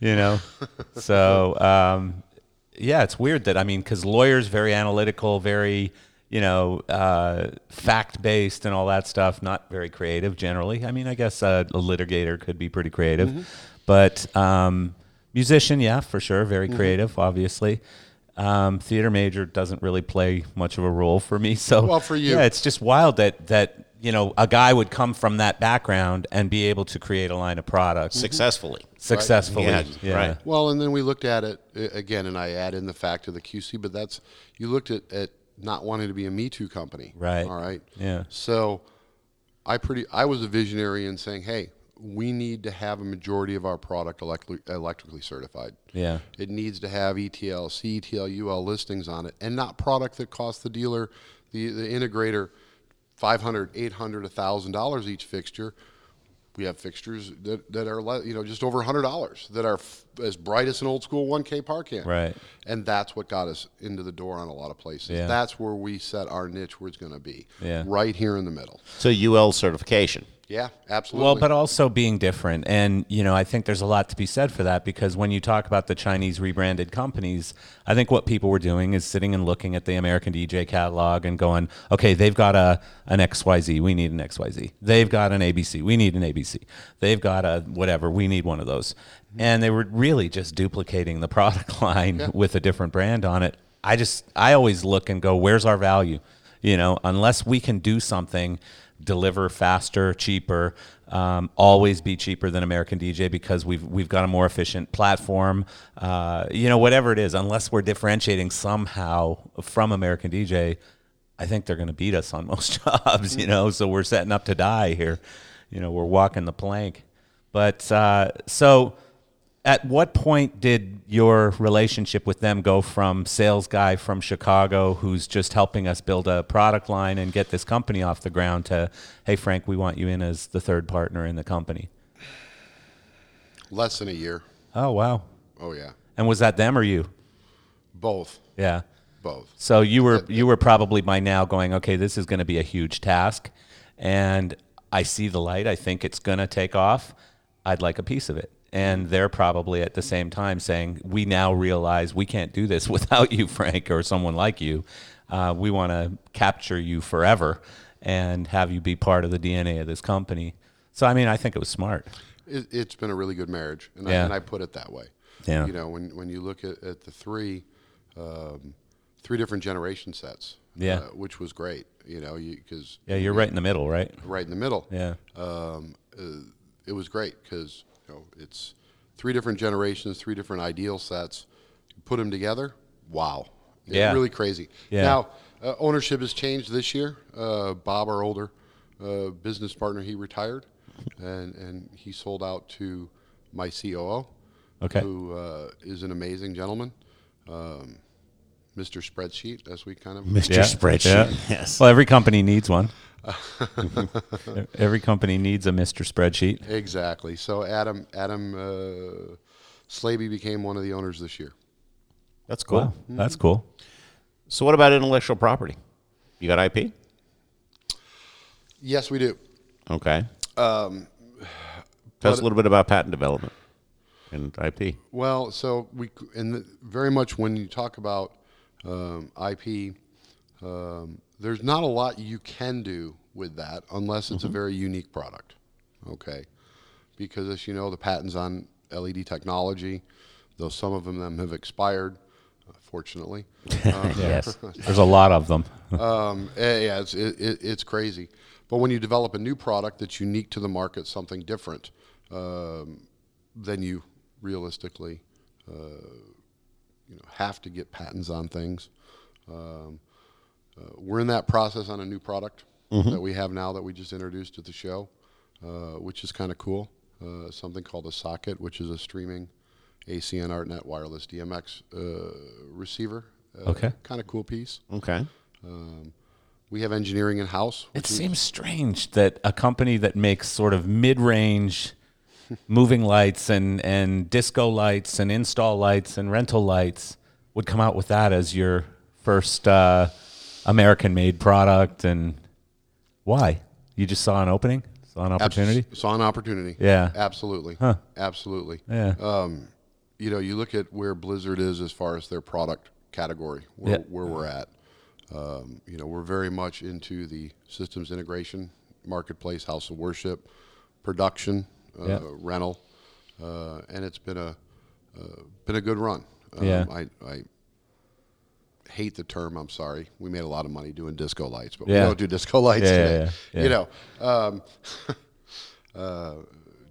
You know, so um, yeah, it's weird that I mean, because lawyers very analytical, very you know uh, fact based and all that stuff. Not very creative generally. I mean, I guess uh, a litigator could be pretty creative, Mm-hmm. but um, musician, yeah, for sure, very Mm-hmm. creative, obviously. Um, theater major doesn't really play much of a role for me. So Well, for you- yeah, it's just wild that that you know a guy would come from that background and be able to create a line of products Successfully. successfully. Yeah, Yeah, right. Well, and then we looked at it again, and I add in the fact of the QC, but that's you looked at, at not wanting to be a Me Too company, Right. All right, Yeah. So, I pretty I was a visionary in saying, hey, we need to have a majority of our product electri- electrically certified. Yeah. It needs to have ETL, CETL, UL listings on it, and not product that costs the dealer, the the integrator, 500 800 1000 dollars each fixture we have fixtures that, that are you know just over hundred dollars that are f- as bright as an old school 1K par can. Right. And that's what got us into the door on a lot of places. Yeah. That's where we set our niche where it's going to be. Yeah. Right here in the middle. So UL certification. Yeah, absolutely. Well, but also being different. And, you know, I think there's a lot to be said for that because when you talk about the Chinese rebranded companies, I think what people were doing is sitting and looking at the American DJ catalog and going, okay, they've got a an XYZ, we need an XYZ. They've got an ABC, we need an ABC. They've got a whatever, we need one of those. Mm-hmm. And they were really just duplicating the product line with a different brand on it. I just I always look and go, where's our value? You know, unless we can do something deliver faster, cheaper, um, always be cheaper than American DJ because we've we've got a more efficient platform. Uh, you know, whatever it is, unless we're differentiating somehow from American DJ, I think they're going to beat us on most jobs. You know, so we're setting up to die here. You know, we're walking the plank. But uh, so at what point did your relationship with them go from sales guy from Chicago who's just helping us build a product line and get this company off the ground to hey Frank we want you in as the third partner in the company less than a year. oh wow Oh yeah. and was that them or you Both. yeah Both. so you were you were probably by now going okay this is going to be a huge task and I see the light I think it's going to take off I'd like a piece of it and they're probably at the same time saying, "We now realize we can't do this without you, Frank, or someone like you. Uh, we want to capture you forever and have you be part of the DNA of this company." So, I mean, I think it was smart. It, it's been a really good marriage, and, Yeah. I, and I put it that way. Yeah. You know, when when you look at, at the three, um, three different generation sets. Yeah. Uh, which was great. You know, because Yeah, you're right in the middle, right? right in the middle. Yeah, um, uh, it was great because you know it's three different generations, three different ideal sets. You put them together, wow, It's Yeah. really crazy. Yeah. Now uh, ownership has changed this year. Uh, Bob, our older uh, business partner, he retired, and and he sold out to my COO, Okay. who uh, is an amazing gentleman. Um, Mr. Spreadsheet, as we kind of Mr. Yeah, Spreadsheet. yeah. Yes. Well, every company needs one. every company needs a Mr. Spreadsheet. Exactly. So Adam Adam uh, Slaby became one of the owners this year. That's cool. Wow, that's cool. So what about intellectual property? You got IP? Yes, we do. Okay. Um, Tell us a little bit about patent development and IP. Well, so we and the, very much when you talk about um, IP, um, there's not a lot you can do with that unless it's a very unique product. Okay, because as you know, the patents on LED technology, though some of them have expired, uh, fortunately. Yes, there's a lot of them. um, eh, yeah, it's it, it, it's crazy. But when you develop a new product that's unique to the market, something different, um, then you realistically, uh, you know, have to get patents on things. Um, uh, we're in that process on a new product that we have now that we just introduced at the show, uh, which is kind of cool. Uh, something called a socket, which is a streaming ACN ArtNet wireless DMX uh, receiver. Uh, Okay. Kind of cool piece. Okay. Um, we have engineering in house. It seems strange that a company that makes sort of mid-range moving lights and, and disco lights and install lights and rental lights would come out with that as your first uh, American-made product. And why? You just saw an opening, saw an opportunity. Saw an opportunity. Yeah. Absolutely. Huh. Absolutely. Yeah. Um, you know, you look at where Blizzard is as far as their product category, where, Yeah. where we're at. Um, you know, we're very much into the systems integration, marketplace, house of worship, production, Yeah. rental, uh, and it's been a uh, been a good run. Um, Yeah. I, I hate the term. I'm sorry. We made a lot of money doing disco lights, but Yeah. we don't do disco lights Yeah, yeah, today. yeah, You know, um, uh,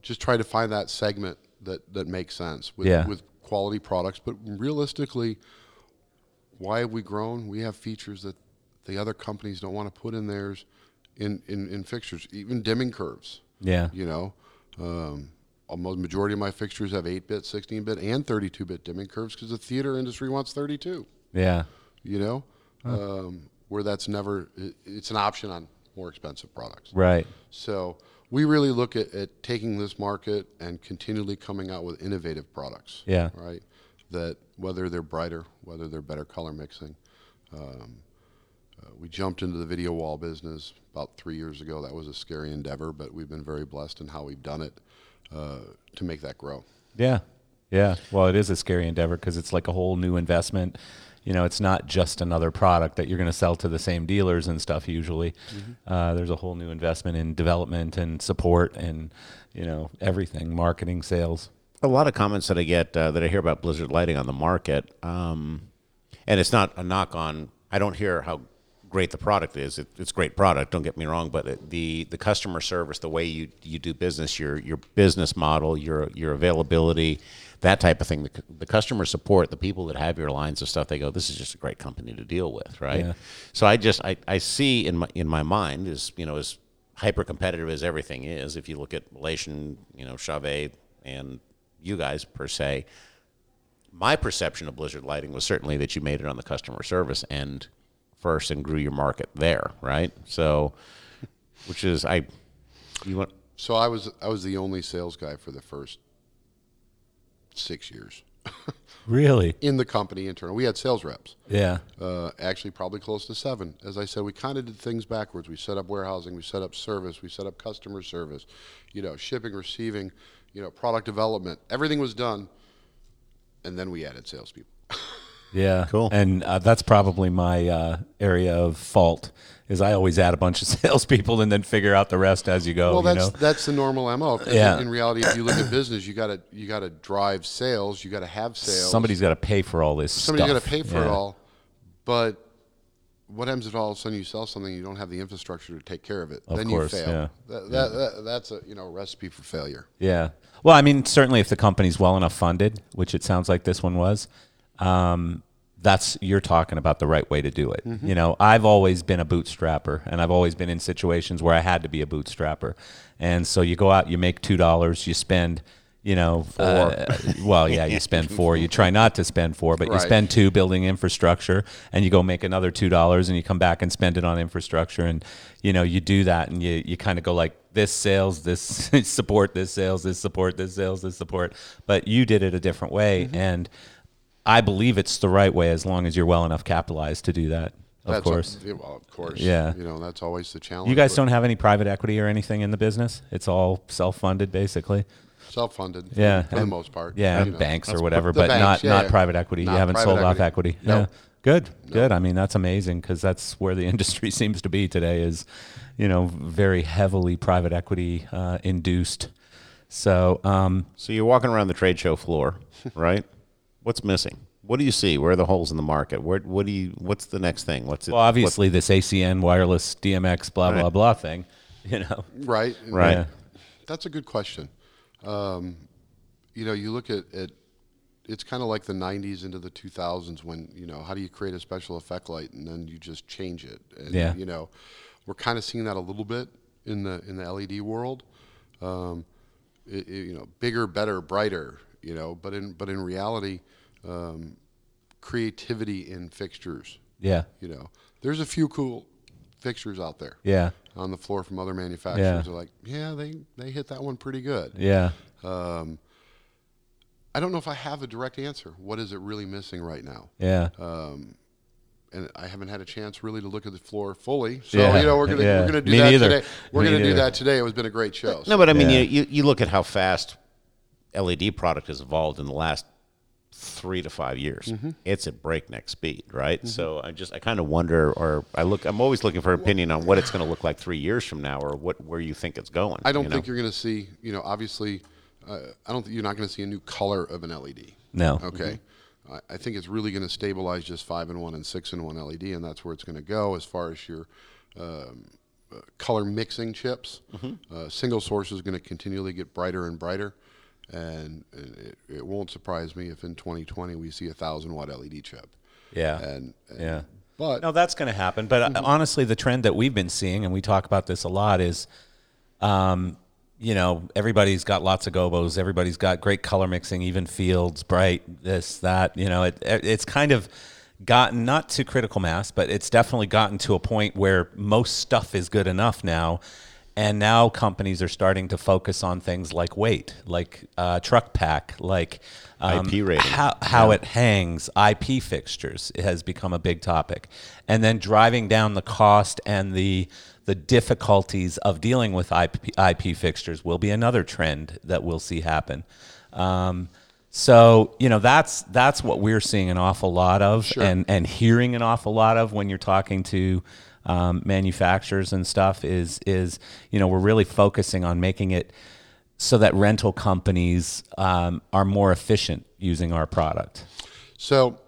just try to find that segment that, that makes sense with, with quality products. But realistically, why have we grown? We have features that the other companies don't want to put in theirs in, in, in fixtures, even dimming curves. Yeah. You know, um, almost majority of my fixtures have 8-bit, 16-bit, and 32-bit dimming curves because the theater industry wants 32 Yeah. you know, um, where that's never, it, it's an option on more expensive products. Right. So we really look at, at taking this market and continually coming out with innovative products. Yeah. Right. That whether they're brighter, whether they're better color mixing. Um, uh, we jumped into the video wall business about three years ago. That was a scary endeavor, but we've been very blessed in how we've done it uh, to make that grow. Yeah. Yeah. Well, it is a scary endeavor because it's like a whole new investment. You know, it's not just another product that you're going to sell to the same dealers and stuff. Usually, uh, there's a whole new investment in development and support and you know everything, marketing, sales. a lot of comments that I get uh, that I hear about Blizzard lighting on the market, um, and it's not a knock on. I don't hear how great the product is. It, it's great product. Don't get me wrong, but the the customer service, the way you you do business, your your business model, your your availability, that type of thing. The, the customer support, the people that have your lines of stuff, they go, "This is just a great company to deal with," right? Yeah. So I just I, I see in my in my mind is you know as hyper competitive as everything is. If you look at Elation, you know, Chauvet and you guys per se, my perception of Blizzard Lighting was certainly that you made it on the customer service end first and grew your market there, right? So, which is I, you want So I was I was the only sales guy for the first six years Really? in the company internal. We had sales reps. Yeah. uh, actually probably close to seven. As I said, we kind of did things backwards. We set up warehousing, we set up service, we set up customer service, you know, shipping, receiving, you know, product development. Everything was done, and then we added salespeople. Yeah. Cool. And uh, that's probably my uh, area of fault is I always add a bunch of salespeople and then figure out the rest as you go. well, you that's know? that's the normal mo. Yeah. In, in reality, if you look at business, you got to you got to drive sales. You got to have sales. Somebody's got to pay for all this somebody's stuff. got to pay for it all. But what happens if all of a sudden you sell something you don't have the infrastructure to take care of it? Of then course, you fail. yeah. That, that, that, that's a you know recipe for failure. Yeah. Well, I mean, certainly if the company's well enough funded, which it sounds like this one was, um, that's you're talking about the right way to do it. Mm-hmm. You know, I've always been a bootstrapper, and I've always been in situations where I had to be a bootstrapper, and so you go out, you make two dollars, you spend. You know, four. well, yeah, you spend four. You try not to spend four, but you spend two building infrastructure, and you go make another two dollars, and you come back and spend it on infrastructure, and you know you do that, and you you kind of go like this sales, this support, this sales, this support, this sales, this support, but you did it a different way, Mm-hmm. and I believe it's the right way as long as you're well enough capitalized to do that. Of That's course, yeah, well, of course. Yeah. You know, that's always the challenge. you guys don't have any private equity or anything in the business. It's all self-funded, basically. self-funded. Yeah, For the most part. Yeah, you know. banks or whatever, but banks, not yeah, not yeah. private equity. Not you haven't private sold off equity. equity. No. Yeah, good, good. I mean, that's amazing because that's where the industry seems to be today. Is you know very heavily private equity uh, induced. So um, so you're walking around the trade show floor, right? What's missing? What do you see? Where are the holes in the market? Where what do you? What's the next thing? What's it? well, obviously this ACN wireless DMX blah blah Right. blah thing. You know, Right. Right. Yeah. That's a good question. Um, you know, you look at, at it's kind of like the 90s into the 2000s when, you know, how do you create a special effect light and then you just change it? And, Yeah. You know, we're kind of seeing that a little bit in the in the LED world. Um, it, it, you know, bigger, better, brighter. You know, but in but in reality, um, creativity in fixtures. yeah, You know, there's a few cool fixtures out there yeah, on the floor from other manufacturers. Yeah. They're like, yeah, they, they hit that one pretty good. yeah, Um, I don't know if I have a direct answer. What is it really missing right now? yeah. Um, and I haven't had a chance really to look at the floor fully. So Yeah. you know we're gonna Yeah. we're gonna do Me that neither. today. We're Me gonna do that today. It was been a great show. No, but I mean, Yeah. you, you you look at how fast LED product has evolved in the last three to five years. Mm-hmm. It's at breakneck speed, right? So I just I kind of wonder, or I look, I'm always looking for opinion on what it's going to look like three years from now, or what where you think it's going. I don't you know? think you're going to see. You know, obviously, uh, I don't. think You're not going to see a new color of an LED. No. Okay. I, I think it's really going to stabilize just five and one and six and one LED, and that's where it's going to go as far as your um, uh, color mixing chips. Uh, single source is going to continually get brighter and brighter, and, it, it won't surprise me if in 2020 we see a thousand watt LED chip. Yeah. And, and Yeah. but No, that's going to happen. But uh, honestly, the trend that we've been seeing, and we talk about this a lot, is, um, you know, everybody's got lots of gobos. Everybody's got great color mixing, even fields, bright, this, that. You know, it, it's kind of gotten not to critical mass, but it's definitely gotten to a point where most stuff is good enough now. And now companies are starting to focus on things like weight, like uh, truck pack, like um, IP rating. how, how it hangs, IP fixtures has become a big topic, and then driving down the cost and the the difficulties of dealing with IP, IP fixtures will be another trend that we'll see happen. Um, so you know that's that's what we're seeing an awful lot of, and and hearing an awful lot of when you're talking to um, manufacturers and stuff is is you know we're really focusing on making it so that rental companies um, are more efficient using our product. So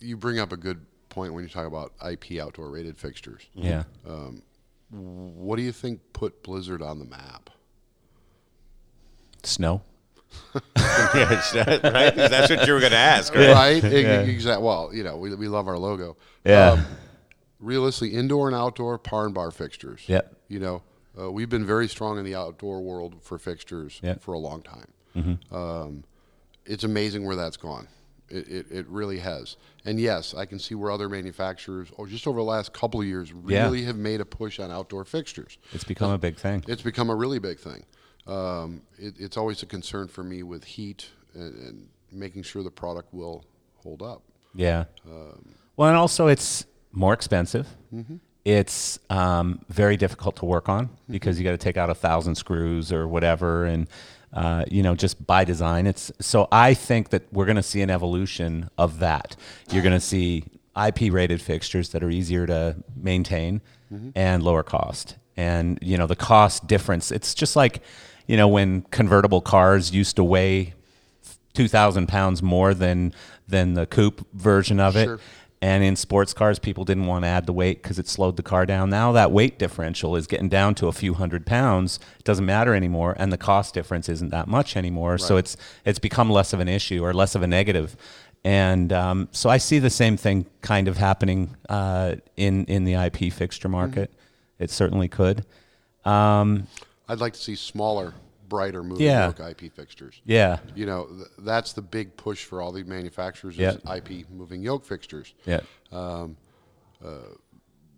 you bring up a good point when you talk about IP outdoor rated fixtures. Yeah. What do you think put Blizzard on the map? Snow. yeah, that- right? That's what you were going to ask, right? Right? Exactly. Well, you know, we, we love our logo. Um, Yeah. Realistically, indoor and outdoor par and bar fixtures. Yep. You know, uh, we've been very strong in the outdoor world for fixtures Yep. for a long time. Um, it's amazing where that's gone. It, it, it really has. And yes, I can see where other manufacturers, or just over the last couple of years, Yeah. really have made a push on outdoor fixtures. It's become a big thing. It's become a really big thing. Um, it, it's always a concern for me with heat and, and making sure the product will hold up. Yeah. well, and also it's more expensive. It's um, very difficult to work on because you got to take out a thousand screws or whatever, and uh, you know, just by design, it's so. I think that we're going to see an evolution of that. You're going to see IP rated fixtures that are easier to maintain and lower cost. And you know, the cost difference. It's just like you know when convertible cars used to weigh two thousand pounds more than than the coupe version of it. Sure. And in sports cars, people didn't want to add the weight because it slowed the car down. Now that weight differential is getting down to a few hundred pounds. It doesn't matter anymore, and the cost difference isn't that much anymore. So it's it's become less of an issue or less of a negative. And um, so I see the same thing kind of happening uh, in in the IP fixture market. It certainly could. Um, I'd like to see smaller, brighter moving Yeah. yoke IP fixtures. yeah, You know, th- that's the big push for all the manufacturers Yeah. is IP moving yoke fixtures. yeah, Um, uh,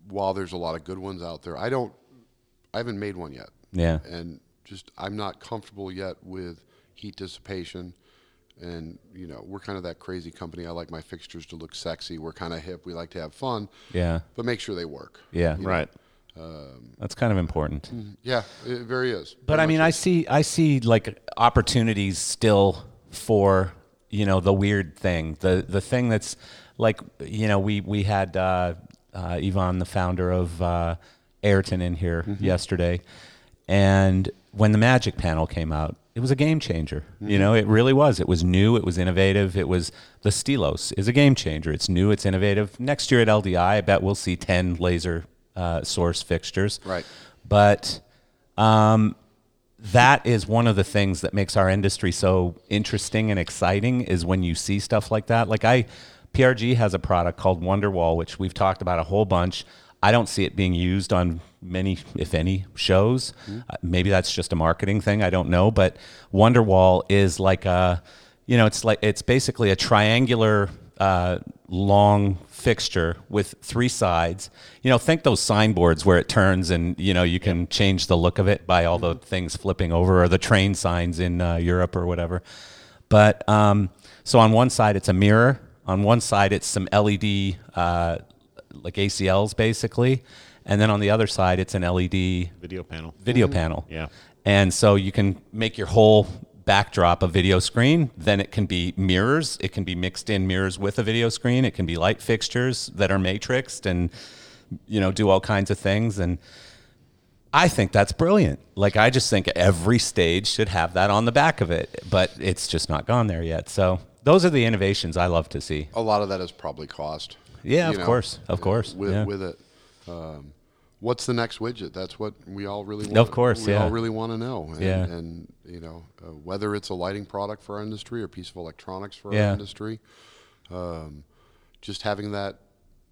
While there's a lot of good ones out there, I don't, I haven't made one yet. yeah. And just, I'm not comfortable yet with heat dissipation. And, you know, we're kind of that crazy company. I like my fixtures to look sexy. We're kind of hip. We like to have fun, Yeah, but make sure they work. yeah, Right. That's kind of important. Yeah, it very is. But Very I mean, I see, I see like opportunities still for you know the weird thing, the the thing that's like you know we we had uh, uh, Yvan, the founder of uh, Ayrton, in here yesterday, and when the Magic panel came out, it was a game changer. You know, it really was. It was new. It was innovative. It was the Stelos is a game changer. It's new. It's innovative. Next year at LDI, I bet we'll see ten laser uh, source fixtures. Right. But um, that is one of the things that makes our industry so interesting and exciting is when you see stuff like that. Like I, PRG has a product called Wonderwall, which we've talked about a whole bunch. I don't see it being used on many, if any, shows. Uh, maybe that's just a marketing thing. I don't know. But Wonderwall is like a, you know, it's like it's basically a triangular uh, long fixture with three sides. You know, think those signboards where it turns and you know you can change the look of it by all the things flipping over, or the train signs in uh, Europe or whatever. But um, so on one side it's a mirror. On one side it's some LED uh, like ACLs basically, and then on the other side it's an LED Video panel. video panel. Yeah. And so you can make your whole backdrop a video screen. Then it can be mirrors. It can be mixed in mirrors with a video screen. It can be light fixtures that are matrixed and you know do all kinds of things. And I think that's brilliant. Like I just think every stage should have that on the back of it, but it's just not gone there yet. So those are the innovations I love to see. a lot of that is probably cost. Yeah, of course, of course, With yeah. with it, um, what's the next widget? That's what we all really want. Of course, we yeah. all really want to know. And, Yeah. and you know uh, whether it's a lighting product for our industry or a piece of electronics for Yeah. our industry, um, just having that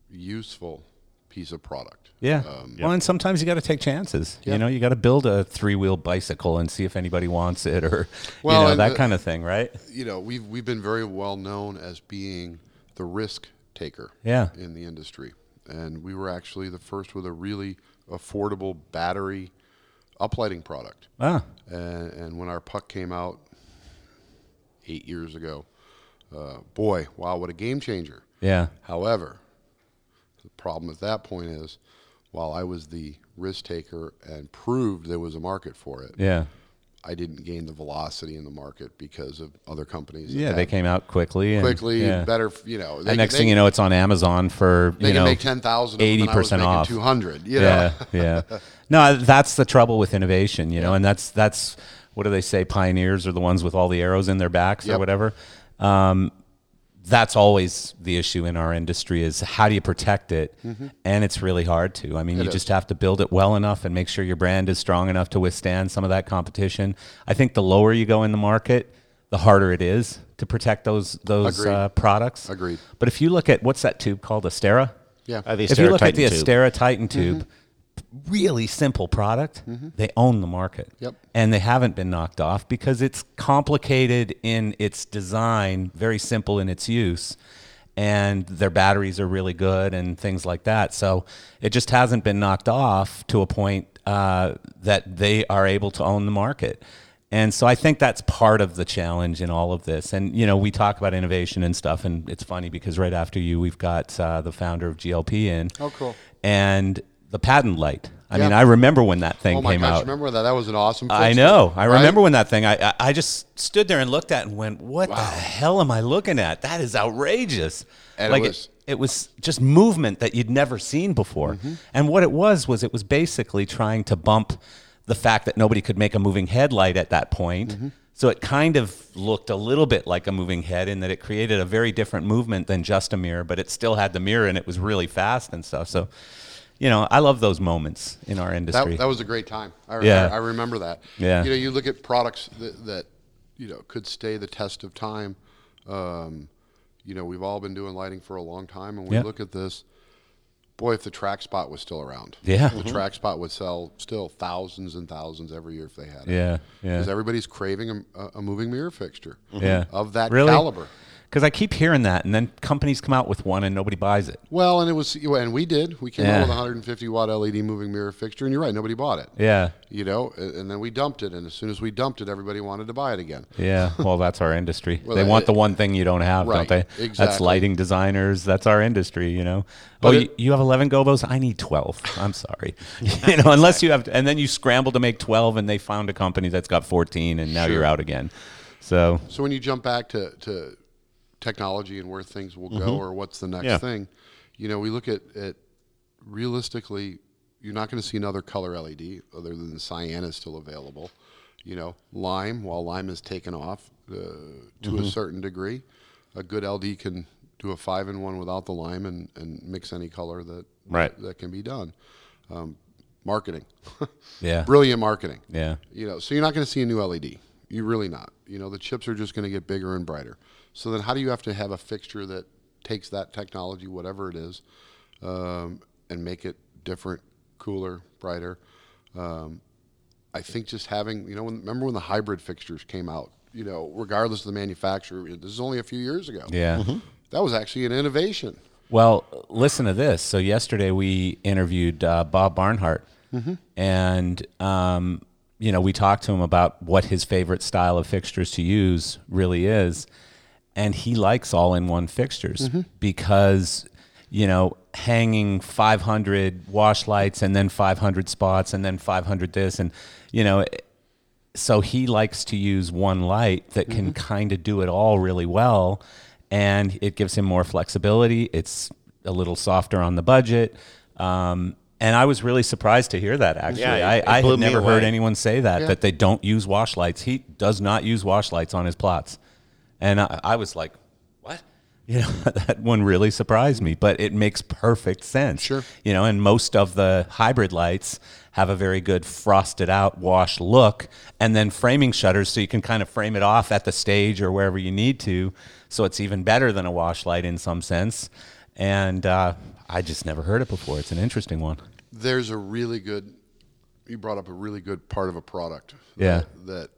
useful piece of product. Yeah. Um, Well, and sometimes you got to take chances. Yeah. You know, you got to build a three-wheel bicycle and see if anybody wants it, or Well, you know that the- kind of thing, right? you know, we've we've been very well known as being the risk taker Yeah. in the industry. And we were actually the first with a really affordable battery uplighting product. Ah, And, and when our puck came out eight years ago, uh, boy, wow, what a game changer. yeah. However, the problem at that point is, while I was the risk taker and proved there was a market for it, Yeah. I didn't gain the velocity in the market because of other companies. Yeah, they came out quickly. And, quickly yeah. better. You know, And next they, thing you know, it's on Amazon for they you can know make ten thousand, eighty percent off. Two hundred. You yeah, know? yeah. No, that's the trouble with innovation, you know, and that's that's what do they say? Pioneers are the ones with all the arrows in their backs or whatever. Um, that's always the issue in our industry is how do you protect it and it's really hard to i mean you Mm-hmm. Just have to build it well enough and make sure your brand is strong enough to withstand some of that competition i think the lower you go in the market the harder it is to protect those those Agreed. uh, products Agreed. but if you look at what's that tube called astera Yeah. Uh, the if you look at the Astera Titan tube. Astera Titan tube, really simple product, they own the market. Yep. And they haven't been knocked off because it's complicated in its design, very simple in its use, and their batteries are really good and things like that. So it just hasn't been knocked off to a point uh, that they are able to own the market. And so I think that's part of the challenge in all of this. And you know, we talk about innovation and stuff, and it's funny because right after you, we've got uh, the founder of GLP in. Oh, cool. And the patent light. I Yeah. mean, I remember when that thing Oh my came gosh! out. Remember that? That was an awesome. I know. I right? remember when that thing. I, I I just stood there and looked at it and went, "What the hell am I looking at? That is outrageous!" And it like was- it, was just movement that you'd never seen before. Mm-hmm. And what it was was it was basically trying to bump the fact that nobody could make a moving headlight at that point. Mm-hmm. So it kind of looked a little bit like a moving head in that it created a very different movement than just a mirror, but it still had the mirror and it was really fast and stuff. So, you know, I love those moments in our industry. That, that was a great time. I, Yeah. I, I remember that. Yeah. You know, you look at products that, that you know could stay the test of time. Um, you know, we've all been doing lighting for a long time, and we Yeah. look at this. Boy, if the track spot was still around, Yeah. the track spot would sell still thousands and thousands every year if they had it. Yeah, yeah. Because everybody's craving a, a moving mirror fixture. Yeah. Of that Really? caliber. Because I keep hearing that, and then companies come out with one and nobody buys it. Well, and it was, and we did. We came Yeah. out with a 150 watt LED moving mirror fixture, and you're right, nobody bought it. Yeah, You know, and then we dumped it, and as soon as we dumped it, everybody wanted to buy it again. yeah. Well, that's our industry. Well, they that- want the one thing you don't have, Right, don't they? Exactly. That's lighting designers. That's our industry. You know. But oh, it- you, have eleven gobos. I need twelve. I'm sorry. you know, unless you have, and then you scramble to make twelve, and they found a company that's got fourteen, and now Sure. you're out again. So So when you jump back to, to technology and where things will Mm-hmm. go or what's the next Yeah. thing, you know, we look at, at realistically, you're not going to see another color LED other than the cyan is still available. You know, lime, while lime is taken off uh, to Mm-hmm. a certain degree, a good LD can do a five in one without the lime and, and mix any color that Right. that can be done. Um, marketing, yeah, brilliant marketing. yeah, You know, so you're not going to see a new LED. You're really not. You know, the chips are just going to get bigger and brighter. So then, how do you have to have a fixture that takes that technology, whatever it is, um, and make it different, cooler, brighter? Um, I think just having, you know, when, remember when the hybrid fixtures came out? You know, regardless of the manufacturer, this is only a few years ago. yeah. That was actually an innovation. Well, listen to this. So yesterday we interviewed uh, Bob Barnhart, and um, you know we talked to him about what his favorite style of fixtures to use really is, and he likes all-in-one fixtures because you know hanging 500 wash lights and then 500 spots and then 500 this and you know eh, so he likes to use one light that can kind of do it all really well and it gives him more flexibility. It's a little softer on the budget um, and i was really surprised to hear that actually. Yeah, it- i, I had never heard anyone say that Yeah. that they don't use wash lights. He does not use wash lights on his plots and i, I was like what? You know that one really surprised me but it makes perfect sense. Sure. you know and most of the hybrid lights have a very good frosted out wash look and then framing shutters so you can kind of frame it off at the stage or wherever you need to. So it's even better than a wash light in some sense. And uh, i just never heard it before. It's an interesting one. There's a really good you brought up a really good part of a product Yeah. that, that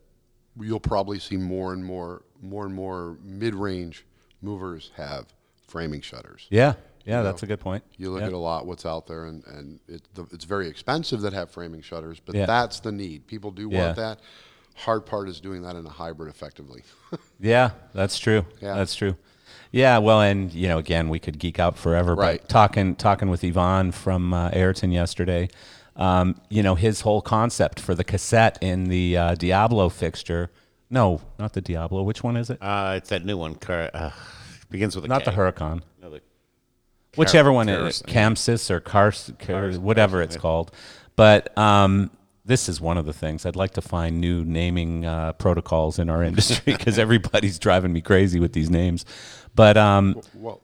you'll probably see more and more more and more mid-range movers have framing shutters. Yeah, yeah, that's a good point. You look Yeah. at a lot what's out there, and, and it, the, it's very expensive that have framing shutters, but Yeah. that's the need. People do Yeah. want that. Hard part is doing that in a hybrid effectively. Yeah, that's true. Yeah. That's true. Yeah, well, and you know, again, we could geek out forever. Right. But talking talking with Yvan from uh, Ayrton yesterday, um, you know, his whole concept for the cassette in the uh, Diablo fixture. No, not the Diablo. Which one is it? Uh, it's that new one. Car, uh, begins with a not the K. Huracan. No, the- whichever one it is, Carson. Khamsin or Cars, Car, whatever it's called. But um, this is one of the things I'd like to find new naming uh, protocols in our industry because everybody's driving me crazy with these names. But um, well,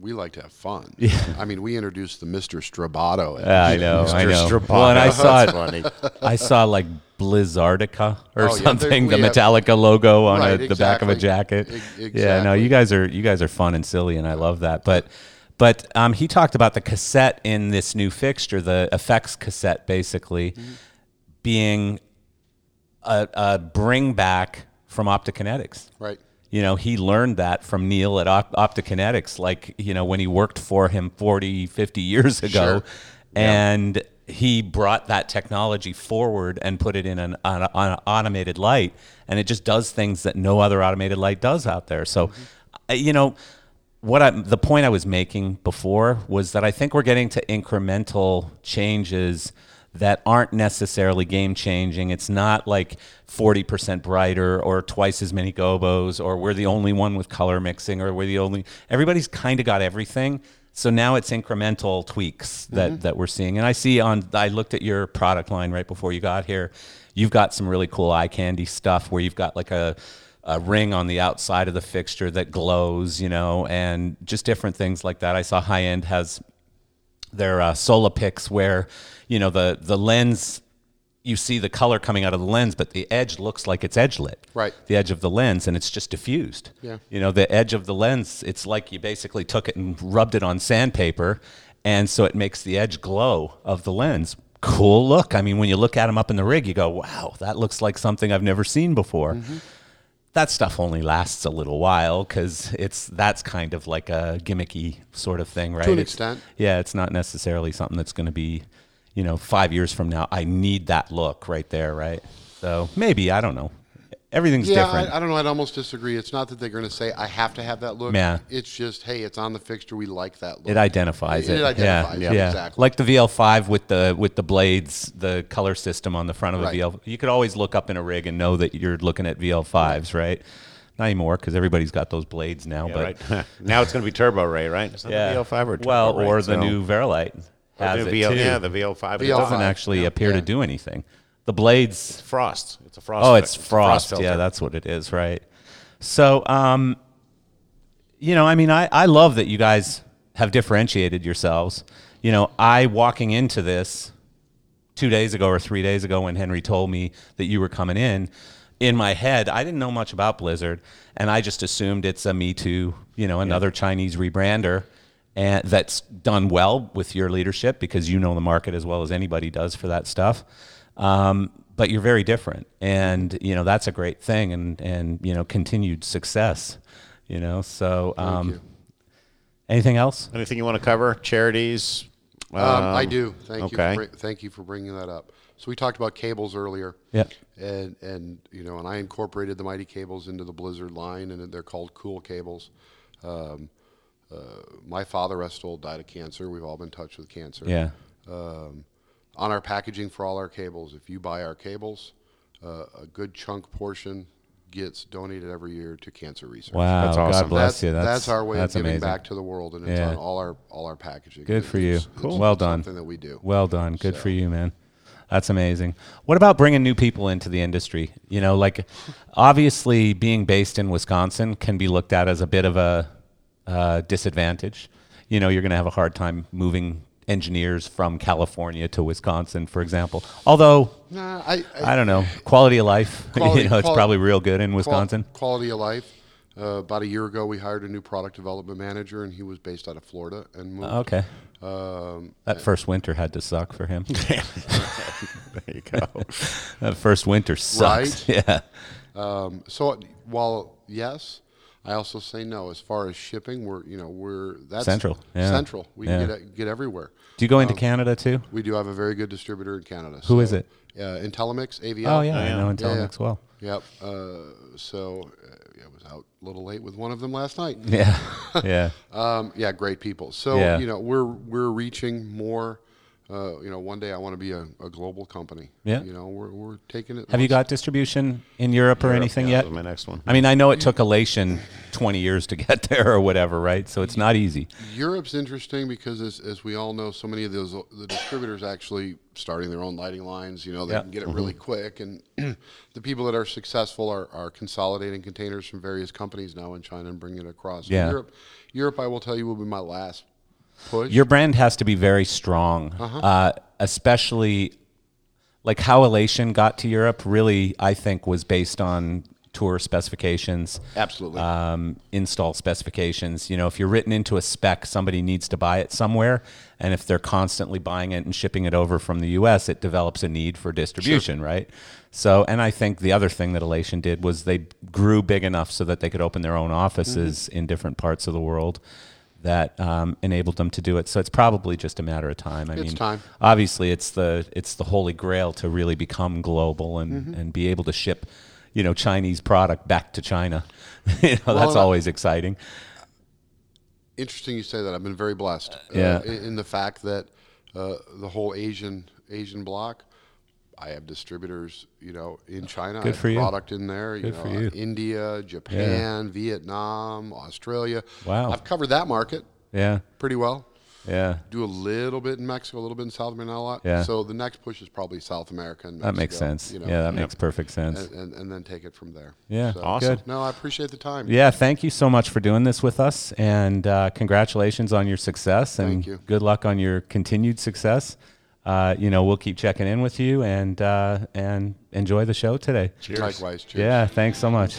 we like to have fun. Yeah. I mean, we introduced the Mr. Stroboto. yeah, I know, I know. Stroboto. Well, and I saw it. funny. I saw like Blizzardica or Oh, something, there- the we have- Metallica logo on Right, a, the back of a exactly. jacket. E- Yeah, no, exactly. you guys are you guys are fun and silly, and I love that. But but um, he talked about the cassette in this new fixture, the effects cassette, basically Mm-hmm. being a, a bring back from Optikinetics. Right. You know, he learned that from Neil at Op- Optikinetics, like, you know, when he worked for him 40, 50 years ago. Sure. And he brought that technology forward and put it in an, an, an automated light. And it just does things that no other automated light does out there. So, uh, you know, what I the point I was making before was that I think we're getting to incremental changes that aren't necessarily game changing. It's not like 40% brighter or twice as many gobos or we're the only one with color mixing or we're the only everybody's kind of got everything. So now it's incremental tweaks that, mm-hmm. that we're seeing. And I see on I looked at your product line right before you got here. You've got some really cool eye candy stuff where you've got like a a ring on the outside of the fixture that glows, you know, and just different things like that. I saw High End has their uh, Solapix where, you know, the the lens you see the color coming out of the lens, but the edge looks like it's edge lit. Right. The edge of the lens, and it's just diffused. Yeah. You know, the edge of the lens, it's like you basically took it and rubbed it on sandpaper, and so it makes the edge glow of the lens. Cool look. I mean, when you look at them up in the rig, you go, wow, that looks like something I've never seen before that stuff only lasts a little while because it's that's kind of like a gimmicky sort of thing, right? To an It's- extent. Yeah, it's not necessarily something that's going to be, you know, five years from now. I need that look right there, right? So maybe I don't know. Everything's Yeah, different. I, I don't know. I'd almost disagree. It's not that they're going to say I have to have that look. Yeah. It's just hey, it's on the fixture. We like that look. it identifies It it. identifies yeah, it, yeah. exactly. Like the VL5 with the with the blades, the color system on the front of a Right. VL. You could always look up in a rig and know that you're looking at VL5s, right? Not anymore because everybody's got those blades now. Yeah, but right. now it's going to be Turbo Ray, right? It's not Yeah. the VL5 or Turbo well, Ray, or the so- new Vari-Lite has the it VL, too. Yeah, the VL5. It VL5. doesn't actually yeah, appear to do anything. The blades. Frost. It's a frost. Oh, fi- it's a frost. yeah, that's what it is, right? So, um, you know, I mean, I, I love that you guys have differentiated yourselves. You know, I walking into this two days ago or three days ago when Henry told me that you were coming in, in my head, I didn't know much about Blizzard, and I just assumed it's a Me Too, you know, another Chinese rebrander, and that's done well with your leadership because you know the market as well as anybody does for that stuff. Um, but you're very different, and you know that's a great thing, and and you know continued success, you know. So, um, you. anything else? Anything you want to cover? Charities? Um, I Um, do. Thank okay. you. For, thank you for bringing that up. So we talked about cables earlier. Yeah. And and you know, and I incorporated the Mighty cables into the Blizzard line, and they're called Cool cables. Um, uh, my father, Estol, died of cancer. We've all been touched with cancer. Yeah. Um, on our packaging for all our cables, if you buy our cables, uh, a good chunk portion gets donated every year to cancer research. Wow. That's God awesome. bless That's, you. That's, that's our way that's of giving amazing. back to the world, and it's Yeah. on all our all our packaging. Good for you. It's- Cool. it's Well done. Something that we do. Well done. Good for you, man. That's amazing. What about bringing new people into the industry? You know, like obviously being based in Wisconsin can be looked at as a bit of a uh, disadvantage. You know, you're going to have a hard time moving engineers from California to Wisconsin, for example. Although, Nah, I, I, I don't know, quality of life, Quality- you know, it's probably real good in Wisconsin. quality of life. Uh, about a year ago, we hired a new product development manager, and he was based out of Florida and moved. Okay. Um, That first winter had to suck for him. there you go. that first winter sucks. Yeah. um, so while yes, I also say no. As far as shipping, we're you know we're that's Central, yeah. Central. We Yeah. can get get everywhere. Do you go into Canada too? We do have a very good distributor in Canada. Who is it? Uh, Intellimix, AVL. Oh yeah, I yeah. know Yeah, Intellimix well. Yep. Uh, so uh, I was out a little late with one of them last night. Yeah, yeah. Um, yeah, great people. So Yeah. you know we're we're reaching more. Uh, you know, one day I want to be a, a global company. Yeah. You know, we're, we're taking it. Have you got distribution in Europe or Europe, anything yeah, yet? that was my next one. I mean, I know it took Elation 20 years to get there or whatever, right? So it's not easy. Europe's interesting because, as, as we all know, so many of those the distributors actually starting their own lighting lines. You know, they Yeah. can get it really quick, and the people that are successful are, are consolidating containers from various companies now in China and bringing it across. Yeah. Europe, Europe, I will tell you, will be my last push. Your brand has to be very strong, uh especially like how Elation got to Europe. Really, I think was based on tour specifications, Absolutely. um, install specifications. You know, if you're written into a spec, somebody needs to buy it somewhere, and if they're constantly buying it and shipping it over from the U.S., it develops a need for distribution, right? So, and I think the other thing that Elation did was they grew big enough so that they could open their own offices in different parts of the world that um, enabled them to do it. So it's probably just a matter of time. I It's mean, time. obviously, it's the it's the holy grail to really become global and, Mm-hmm. and be able to ship, you know, Chinese product back to China. you know, that's and I- always exciting. interesting you say that. I've been very blessed. uh, yeah. in, in the fact that uh, the whole Asian Asian bloc, I have distributors, you know, in China. Good for you. product in there. You Good know, for you. uh, India, Japan, Vietnam, Australia. Wow. I've covered that market Yeah, pretty well. yeah, Do a little bit in Mexico, a little bit in South America, not a lot. Yeah. So the next push is probably South America and that makes sense. You know, yeah, that makes perfect sense. and, and, and then take it from there. Yeah, So, Awesome. good. No, I appreciate the time. Yeah, thank you so much for doing this with us, and uh, congratulations on your success, and Thank you. good luck on your continued success. Uh, you know, we'll keep checking in with you, and uh, and enjoy the show today. Cheers. Likewise. Cheers. Yeah, thanks so much.